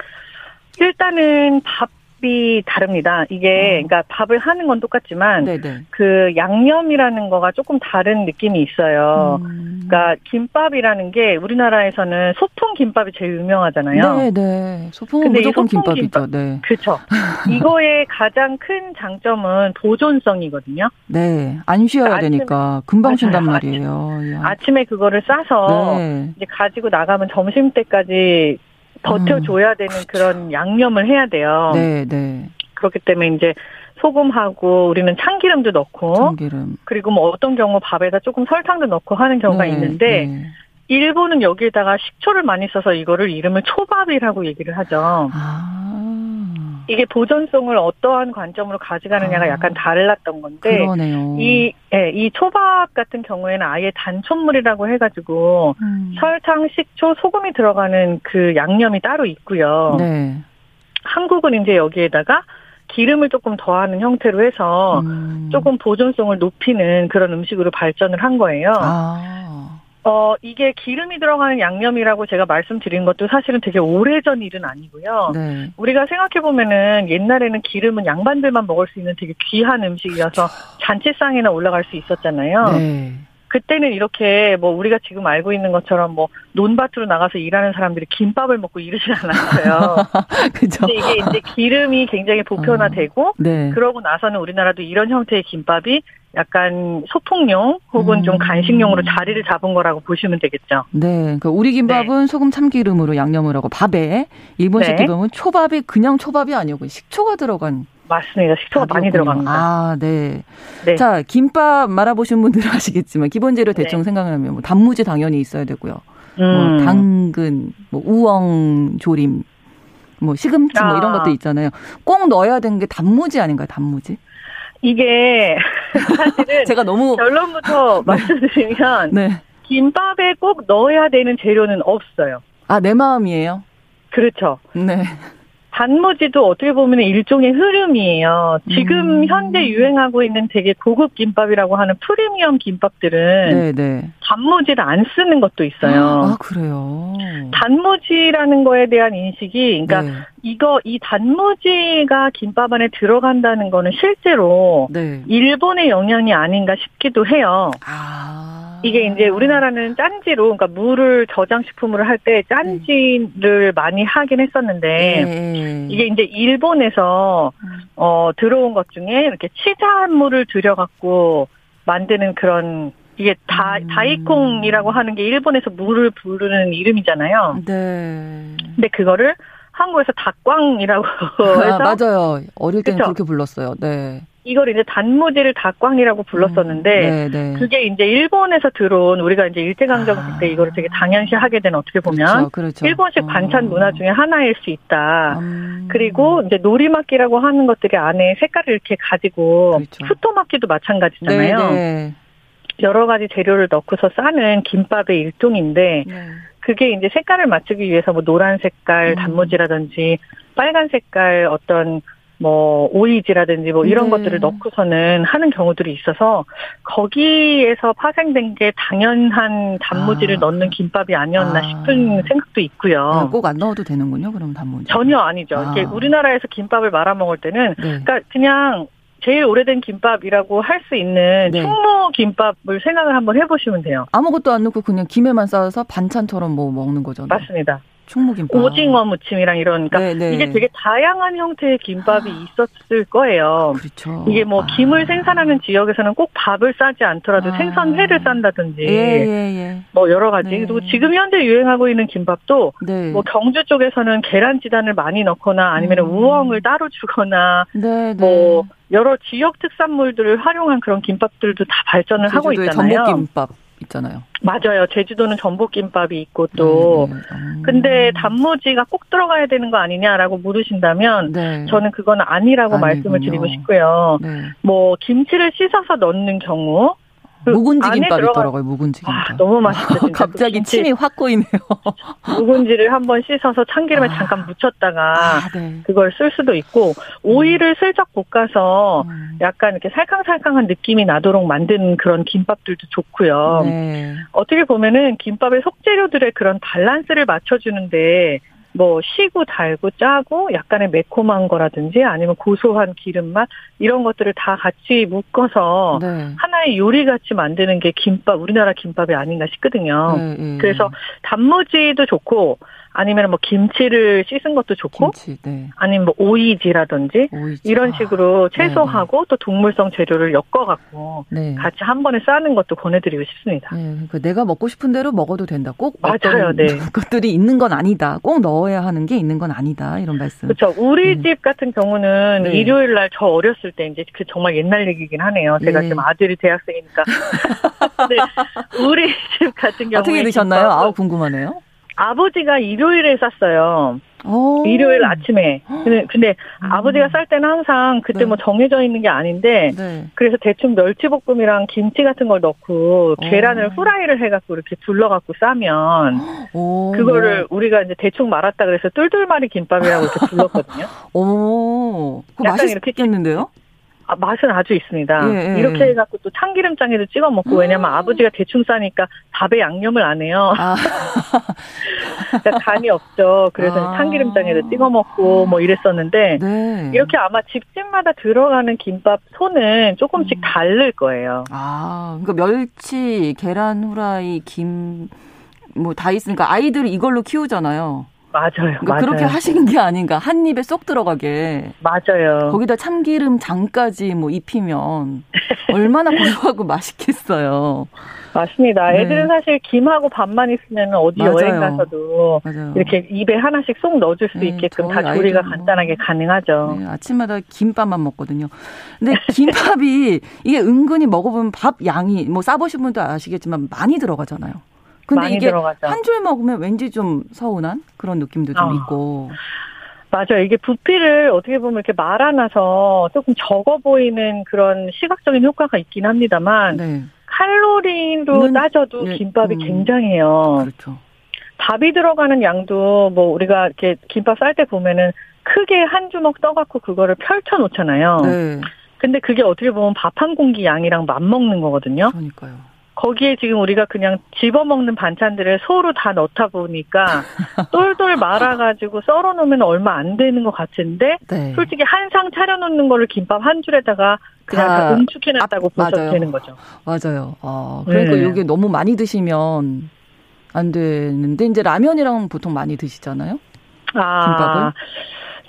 일단은 밥 밥이 다릅니다. 이게 어. 그러니까 밥을 하는 건 똑같지만 네네. 그 양념이라는 거가 조금 다른 느낌이 있어요. 음. 그러니까 김밥이라는 게 우리나라에서는 소풍 김밥이 제일 유명하잖아요. 네, 네. 소풍은 무조건 소풍 김밥이죠. 김밥, 네. 그렇죠. 이거의 가장 큰 장점은 보존성이거든요. 네. 안 쉬어야 그러니까 되니까 금방 쉰단 말이에요. 아침에 그거를 싸서 네. 이제 가지고 나가면 점심 때까지 버텨줘야 되는 음, 그렇죠. 그런 양념을 해야 돼요. 네, 네. 그렇기 때문에 이제 소금하고 우리는 참기름도 넣고 참기름. 그리고 뭐 어떤 경우 밥에다 조금 설탕도 넣고 하는 경우가 네, 있는데 네. 일본은 여기에다가 식초를 많이 써서 이거를 이름을 초밥이라고 얘기를 하죠. 아. 이게 보존성을 어떠한 관점으로 가져가느냐가 아, 약간 달랐던 건데 그러네요. 이 예, 이 초밥 같은 경우에는 아예 단촛물이라고 해가지고 음. 설탕, 식초, 소금이 들어가는 그 양념이 따로 있고요. 네. 한국은 이제 여기에다가 기름을 조금 더하는 형태로 해서 음. 조금 보존성을 높이는 그런 음식으로 발전을 한 거예요. 아. 어, 이게 기름이 들어가는 양념이라고 제가 말씀드린 것도 사실은 되게 오래전 일은 아니고요. 네. 우리가 생각해보면은 옛날에는 기름은 양반들만 먹을 수 있는 되게 귀한 음식이어서 잔치상에나 올라갈 수 있었잖아요. 네. 그때는 이렇게 뭐 우리가 지금 알고 있는 것처럼 뭐 논밭으로 나가서 일하는 사람들이 김밥을 먹고 이러지 않았어요. 그죠. 근데 이게 이제 기름이 굉장히 보편화되고 어, 네. 그러고 나서는 우리나라도 이런 형태의 김밥이 약간 소풍용 혹은 음. 좀 간식용으로 자리를 잡은 거라고 보시면 되겠죠. 네. 그러니까 우리 김밥은 네. 소금 참기름으로 양념을 하고 밥에 일본식 네. 김밥은 초밥이 그냥 초밥이 아니고 식초가 들어간 맞습니다. 식초가 밥이었군요. 많이 들어갑니다. 아, 네. 네. 자, 김밥 말아보신 분들은 아시겠지만 기본 재료 대충 네. 생각하면 뭐 단무지 당연히 있어야 되고요. 뭐 음. 뭐 당근, 뭐 우엉 조림, 뭐 시금치 뭐 이런 아. 것도 있잖아요. 꼭 넣어야 되는 게 단무지 아닌가요? 단무지? 이게 사실은 제가 너무 결론부터 네. 말씀드리면 네. 김밥에 꼭 넣어야 되는 재료는 없어요. 아, 내 마음이에요? 그렇죠. 네. 단무지도 어떻게 보면 일종의 흐름이에요. 지금 음. 현재 유행하고 있는 되게 고급 김밥이라고 하는 프리미엄 김밥들은 네네. 네. 단무지를 안 쓰는 것도 있어요. 아, 그래요? 단무지라는 거에 대한 인식이, 그러니까 네. 이거, 이 단무지가 김밥 안에 들어간다는 거는 실제로 네. 일본의 영향이 아닌가 싶기도 해요. 아. 이게 이제 우리나라는 짠지로 그러니까 물을 저장식품으로 할 때 짠지를 많이 하긴 했었는데 네. 이게 이제 일본에서 어 들어온 것 중에 이렇게 치자물을 들여갖고 만드는 그런 이게 다 음. 다이콩이라고 하는 게 일본에서 물을 부르는 이름이잖아요. 네. 근데 그거를 한국에서 닭광이라고 해서 아, 맞아요. 어릴 때는 그쵸? 그렇게 불렀어요. 네. 이걸 이제 단무지를 닭광이라고 불렀었는데 음, 네, 네. 그게 이제 일본에서 들어온 우리가 이제 일제강점기 아. 때 이거를 되게 당연시하게 된 어떻게 보면 그렇죠, 그렇죠. 일본식 어. 반찬 문화 중에 하나일 수 있다. 음. 그리고 이제 놀이막기라고 하는 것들이 안에 색깔을 이렇게 가지고 그렇죠. 후토막기도 마찬가지잖아요. 네, 네. 여러 가지 재료를 넣고서 싸는 김밥의 일종인데 네. 그게 이제 색깔을 맞추기 위해서 뭐 노란 색깔 음. 단무지라든지 빨간 색깔 어떤 뭐 오이지라든지 뭐 이런 네. 것들을 넣고서는 하는 경우들이 있어서 거기에서 파생된 게 당연한 단무지를 아. 넣는 김밥이 아니었나 아. 싶은 생각도 있고요. 아, 꼭안 넣어도 되는군요. 그럼 단무지 전혀 아니죠. 아. 이게 우리나라에서 김밥을 말아 먹을 때는 네. 그러니까 그냥 제일 오래된 김밥이라고 할 수 있는 네. 충무 김밥을 생각을 한번 해보시면 돼요. 아무것도 안 넣고 그냥 김에만 싸서 반찬처럼 뭐 먹는 거죠. 맞습니다. 충무김밥. 오징어 무침이랑 이런 그러니까 네네. 이게 되게 다양한 형태의 김밥이 아. 있었을 거예요. 그렇죠. 이게 뭐 아. 김을 생산하는 지역에서는 꼭 밥을 싸지 않더라도 아. 생선회를 싼다든지 예, 예, 예. 뭐 여러 가지. 네. 그리고 지금 현재 유행하고 있는 김밥도 네. 뭐 경주 쪽에서는 계란지단을 많이 넣거나 아니면 음. 우엉을 따로 주거나 네, 네. 뭐 여러 지역 특산물들을 활용한 그런 김밥들도 다 발전을 하고 있잖아요. 전복김밥. 있잖아요. 맞아요. 제주도는 전복김밥이 있고 또 네, 네. 음. 근데 단무지가 꼭 들어가야 되는 거 아니냐라고 물으신다면 네. 저는 그건 아니라고 아니군요. 말씀을 드리고 싶고요. 네. 뭐 김치를 씻어서 넣는 경우 그 묵은지 김밥 있더라고요. 묵은지 김밥. 아, 너무 맛있죠. 아, 갑자기 침이 확 고이네요. 묵은지를 한번 씻어서 참기름에 아. 잠깐 묻혔다가 아, 네. 그걸 쓸 수도 있고 오이를 슬쩍 볶아서 음. 약간 이렇게 살캉살캉한 느낌이 나도록 만든 그런 김밥들도 좋고요. 네. 어떻게 보면은 김밥의 속재료들의 그런 밸런스를 맞춰주는데 뭐 시고 달고 짜고 약간의 매콤한 거라든지 아니면 고소한 기름 맛 이런 것들을 다 같이 묶어서 네. 하나의 요리 같이 만드는 게 김밥 우리나라 김밥이 아닌가 싶거든요. 네, 네. 그래서 단무지도 좋고 아니면 뭐 김치를 씻은 것도 좋고 김치, 네. 아니면 뭐 오이지라든지 오이지. 이런 식으로 네, 채소하고 네. 또 동물성 재료를 엮어 갖고 네. 같이 한 번에 싸는 것도 권해드리고 싶습니다. 네, 그 내가 먹고 싶은 대로 먹어도 된다. 꼭 맞아요. 네. 것들이 있는 건 아니다. 꼭 넣어야 하는 게 있는 건 아니다. 이런 말씀. 그렇죠. 우리 음. 집 같은 경우는 네. 일요일 날 저 어렸을 때 이제 그 정말 옛날 얘기긴 하네요. 제가 지금 아들이 대학생이니까. 네, 우리 집 같은 경우에 어떻게 드셨나요? 아우 궁금하네요. 아버지가 일요일에 쌌어요. 오. 일요일 아침에. 근데, 근데 음. 아버지가 쌀 때는 항상 그때 네. 뭐 정해져 있는 게 아닌데, 네. 그래서 대충 멸치볶음이랑 김치 같은 걸 넣고, 오. 계란을 후라이를 해갖고 이렇게 둘러갖고 싸면, 오. 그거를 우리가 이제 대충 말았다 그래서 똘똘마리 김밥이라고 이렇게 불렀거든요. 오, 그거 맛있겠는데요? 아, 맛은 아주 있습니다. 예, 예. 이렇게 해갖고 또 참기름장에도 찍어 먹고 왜냐면 아버지가 대충 싸니까 밥에 양념을 안 해요. 아. 그러니까 간이 없죠. 그래서 아. 참기름장에도 찍어 먹고 뭐 이랬었는데 네. 이렇게 아마 집집마다 들어가는 김밥 손은 조금씩 음. 다를 거예요. 아, 그러니까 멸치, 계란 후라이, 김 뭐 다 있으니까 아이들 이걸로 키우잖아요. 맞아요. 그러니까 맞아요. 그렇게 하시는 게 아닌가. 한 입에 쏙 들어가게. 맞아요. 거기다 참기름 장까지 뭐 입히면 얼마나 고소하고 맛있겠어요. 맞습니다. 네. 애들은 사실 김하고 밥만 있으면 어디 맞아요. 여행 가서도 맞아요. 이렇게 입에 하나씩 쏙 넣어줄 수 네, 있게끔 다 조리가 간단하게 가능하죠. 네, 아침마다 김밥만 먹거든요. 근데 김밥이 이게 은근히 먹어보면 밥 양이 뭐 싸보신 분도 아시겠지만 많이 들어가잖아요. 근데 이게 한 줄 먹으면 왠지 좀 서운한 그런 느낌도 좀 어. 있고. 맞아요. 이게 부피를 어떻게 보면 이렇게 말아놔서 조금 적어 보이는 그런 시각적인 효과가 있긴 합니다만 네. 칼로리로 따져도 네. 김밥이 음. 굉장해요. 그렇죠. 밥이 들어가는 양도 뭐 우리가 이렇게 김밥 쌀 때 보면은 크게 한 주먹 떠갖고 그거를 펼쳐 놓잖아요. 네. 근데 그게 어떻게 보면 밥 한 공기 양이랑 맞먹는 거거든요. 그러니까요. 거기에 지금 우리가 그냥 집어먹는 반찬들을 소로 다 넣다 보니까 똘똘 말아가지고 썰어 놓으면 얼마 안 되는 것 같은데 네. 솔직히 한 상 차려 놓는 거를 김밥 한 줄에다가 그냥 응축해 놨다고 보셔도 되는 거죠. 맞아요. 아, 그러니까 네. 이게 너무 많이 드시면 안 되는데 이제 라면이랑 보통 많이 드시잖아요. 아, 김밥을.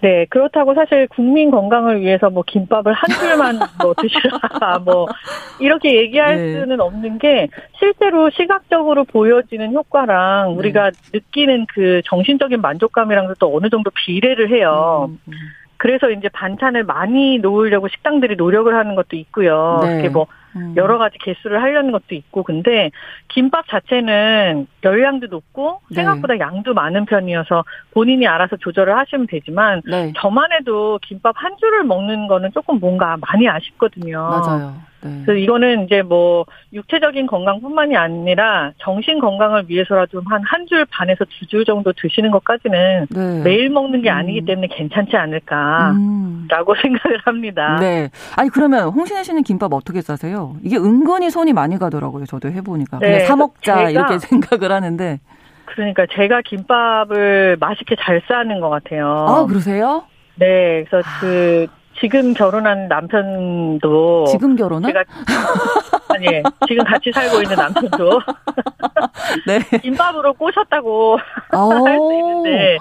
네, 그렇다고 사실 국민 건강을 위해서 뭐 김밥을 한 줄만 뭐 드시라, 뭐, 이렇게 얘기할 네. 수는 없는 게 실제로 시각적으로 보여지는 효과랑 네. 우리가 느끼는 그 정신적인 만족감이랑도 또 어느 정도 비례를 해요. 음, 음. 그래서 이제 반찬을 많이 놓으려고 식당들이 노력을 하는 것도 있고요. 네. 이렇게 뭐 음. 여러 가지 개수를 하려는 것도 있고 근데 김밥 자체는 열량도 높고 네. 생각보다 네. 양도 많은 편이어서 본인이 알아서 조절을 하시면 되지만 네. 저만 해도 김밥 한 줄을 먹는 거는 조금 뭔가 많이 아쉽거든요. 맞아요. 네. 그래서 이거는 이제 뭐 육체적인 건강뿐만이 아니라 정신 건강을 위해서라도 한 한 줄 반에서 두 줄 정도 드시는 것까지는 네. 매일 먹는 게 아니기 음. 때문에 괜찮지 않을까라고 음. 생각을 합니다. 네. 아니 그러면 홍신혜 씨는 김밥 어떻게 싸세요? 이게 은근히 손이 많이 가더라고요. 저도 해보니까 네. 사 먹자 이렇게 생각을 하는데. 그러니까 제가 김밥을 맛있게 잘 싸는 것 같아요. 아 그러세요? 네, 그래서 아. 그 지금 결혼한 남편도 지금 결혼한? 제가 아니 지금 같이 살고 있는 남편도 네. 김밥으로 꼬셨다고 할 수 있는데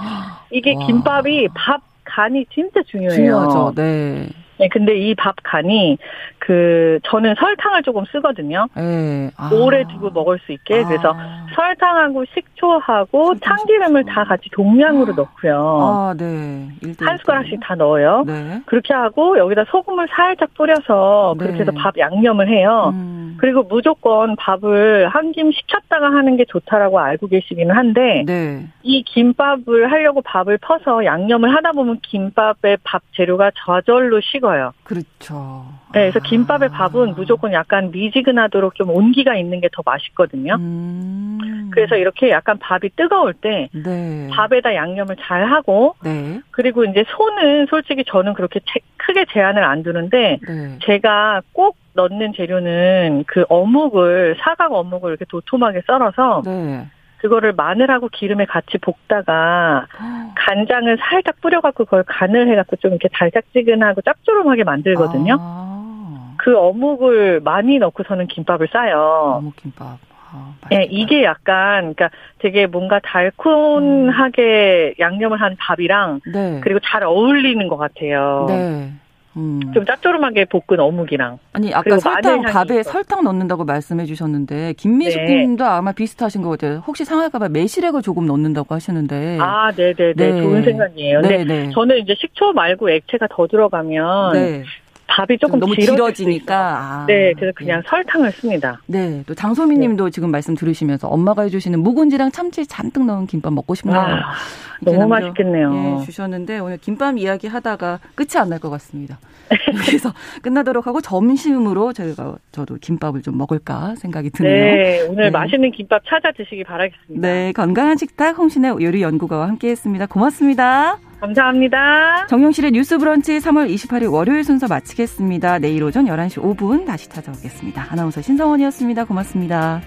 이게 와. 김밥이 밥 간이 진짜 중요해요. 중요하죠. 네. 네, 근데 이 밥 간이 그 저는 설탕을 조금 쓰거든요. 네. 아. 오래 두고 먹을 수 있게 아. 그래서 설탕하고 식초하고 참기름을 다 같이 동량으로 넣고요. 아, 네. 한 숟가락씩 다 넣어요. 네. 그렇게 하고 여기다 소금을 살짝 뿌려서 그렇게 네. 해서 밥 양념을 해요. 음. 그리고 무조건 밥을 한 김 식혔다가 하는 게 좋다라고 알고 계시기는 한데 네. 이 김밥을 하려고 밥을 퍼서 양념을 하다 보면 김밥의 밥 재료가 저절로 식어 요. 그렇죠. 네, 그래서 김밥의 밥은 무조건 약간 미지근하도록 좀 온기가 있는 게 더 맛있거든요. 음. 그래서 이렇게 약간 밥이 뜨거울 때 네. 밥에다 양념을 잘 하고 네. 그리고 이제 손은 솔직히 저는 그렇게 크게 제한을 안 두는데 네. 제가 꼭 넣는 재료는 그 어묵을 사각 어묵을 이렇게 도톰하게 썰어서 네. 그거를 마늘하고 기름에 같이 볶다가 간장을 살짝 뿌려갖고 그걸 간을 해갖고 좀 이렇게 달짝지근하고 짭조름하게 만들거든요. 아. 그 어묵을 많이 넣고서는 김밥을 싸요. 어묵 김밥. 아, 네, 이게 약간 그러니까 되게 뭔가 달콤하게 음. 양념을 한 밥이랑 네. 그리고 잘 어울리는 것 같아요. 네. 음. 좀 짭조름하게 볶은 어묵이랑. 아니 아까 설탕 밥에 있어. 설탕 넣는다고 말씀해 주셨는데 김미숙님도 네. 아마 비슷하신 것 같아요. 혹시 상할까봐 매실액을 조금 넣는다고 하시는데. 아, 네네네 네. 좋은 생각이에요. 네, 네. 저는 이제 식초 말고 액체가 더 들어가면 네. 밥이 조금 너무 길어지니까. 아, 네, 그래서 그냥 네. 설탕을 씁니다. 네, 또 장소민님도 네. 지금 말씀 들으시면서 엄마가 해주시는 묵은지랑 참치 잔뜩 넣은 김밥 먹고 싶네요. 아, 너무 맛있겠네요. 예, 주셨는데 오늘 김밥 이야기 하다가 끝이 안 날 것 같습니다. 그래서 끝나도록 하고 점심으로 저희가 저도 김밥을 좀 먹을까 생각이 드네요. 네, 오늘 네. 맛있는 김밥 찾아 드시기 바라겠습니다. 네, 건강한 식탁 홍신의 요리 연구가와 함께했습니다. 고맙습니다. 감사합니다. 정용실의 뉴스 브런치 3월 28일 월요일 순서 마치겠습니다. 내일 오전 11시 5분 다시 찾아오겠습니다. 아나운서 신성원이었습니다. 고맙습니다.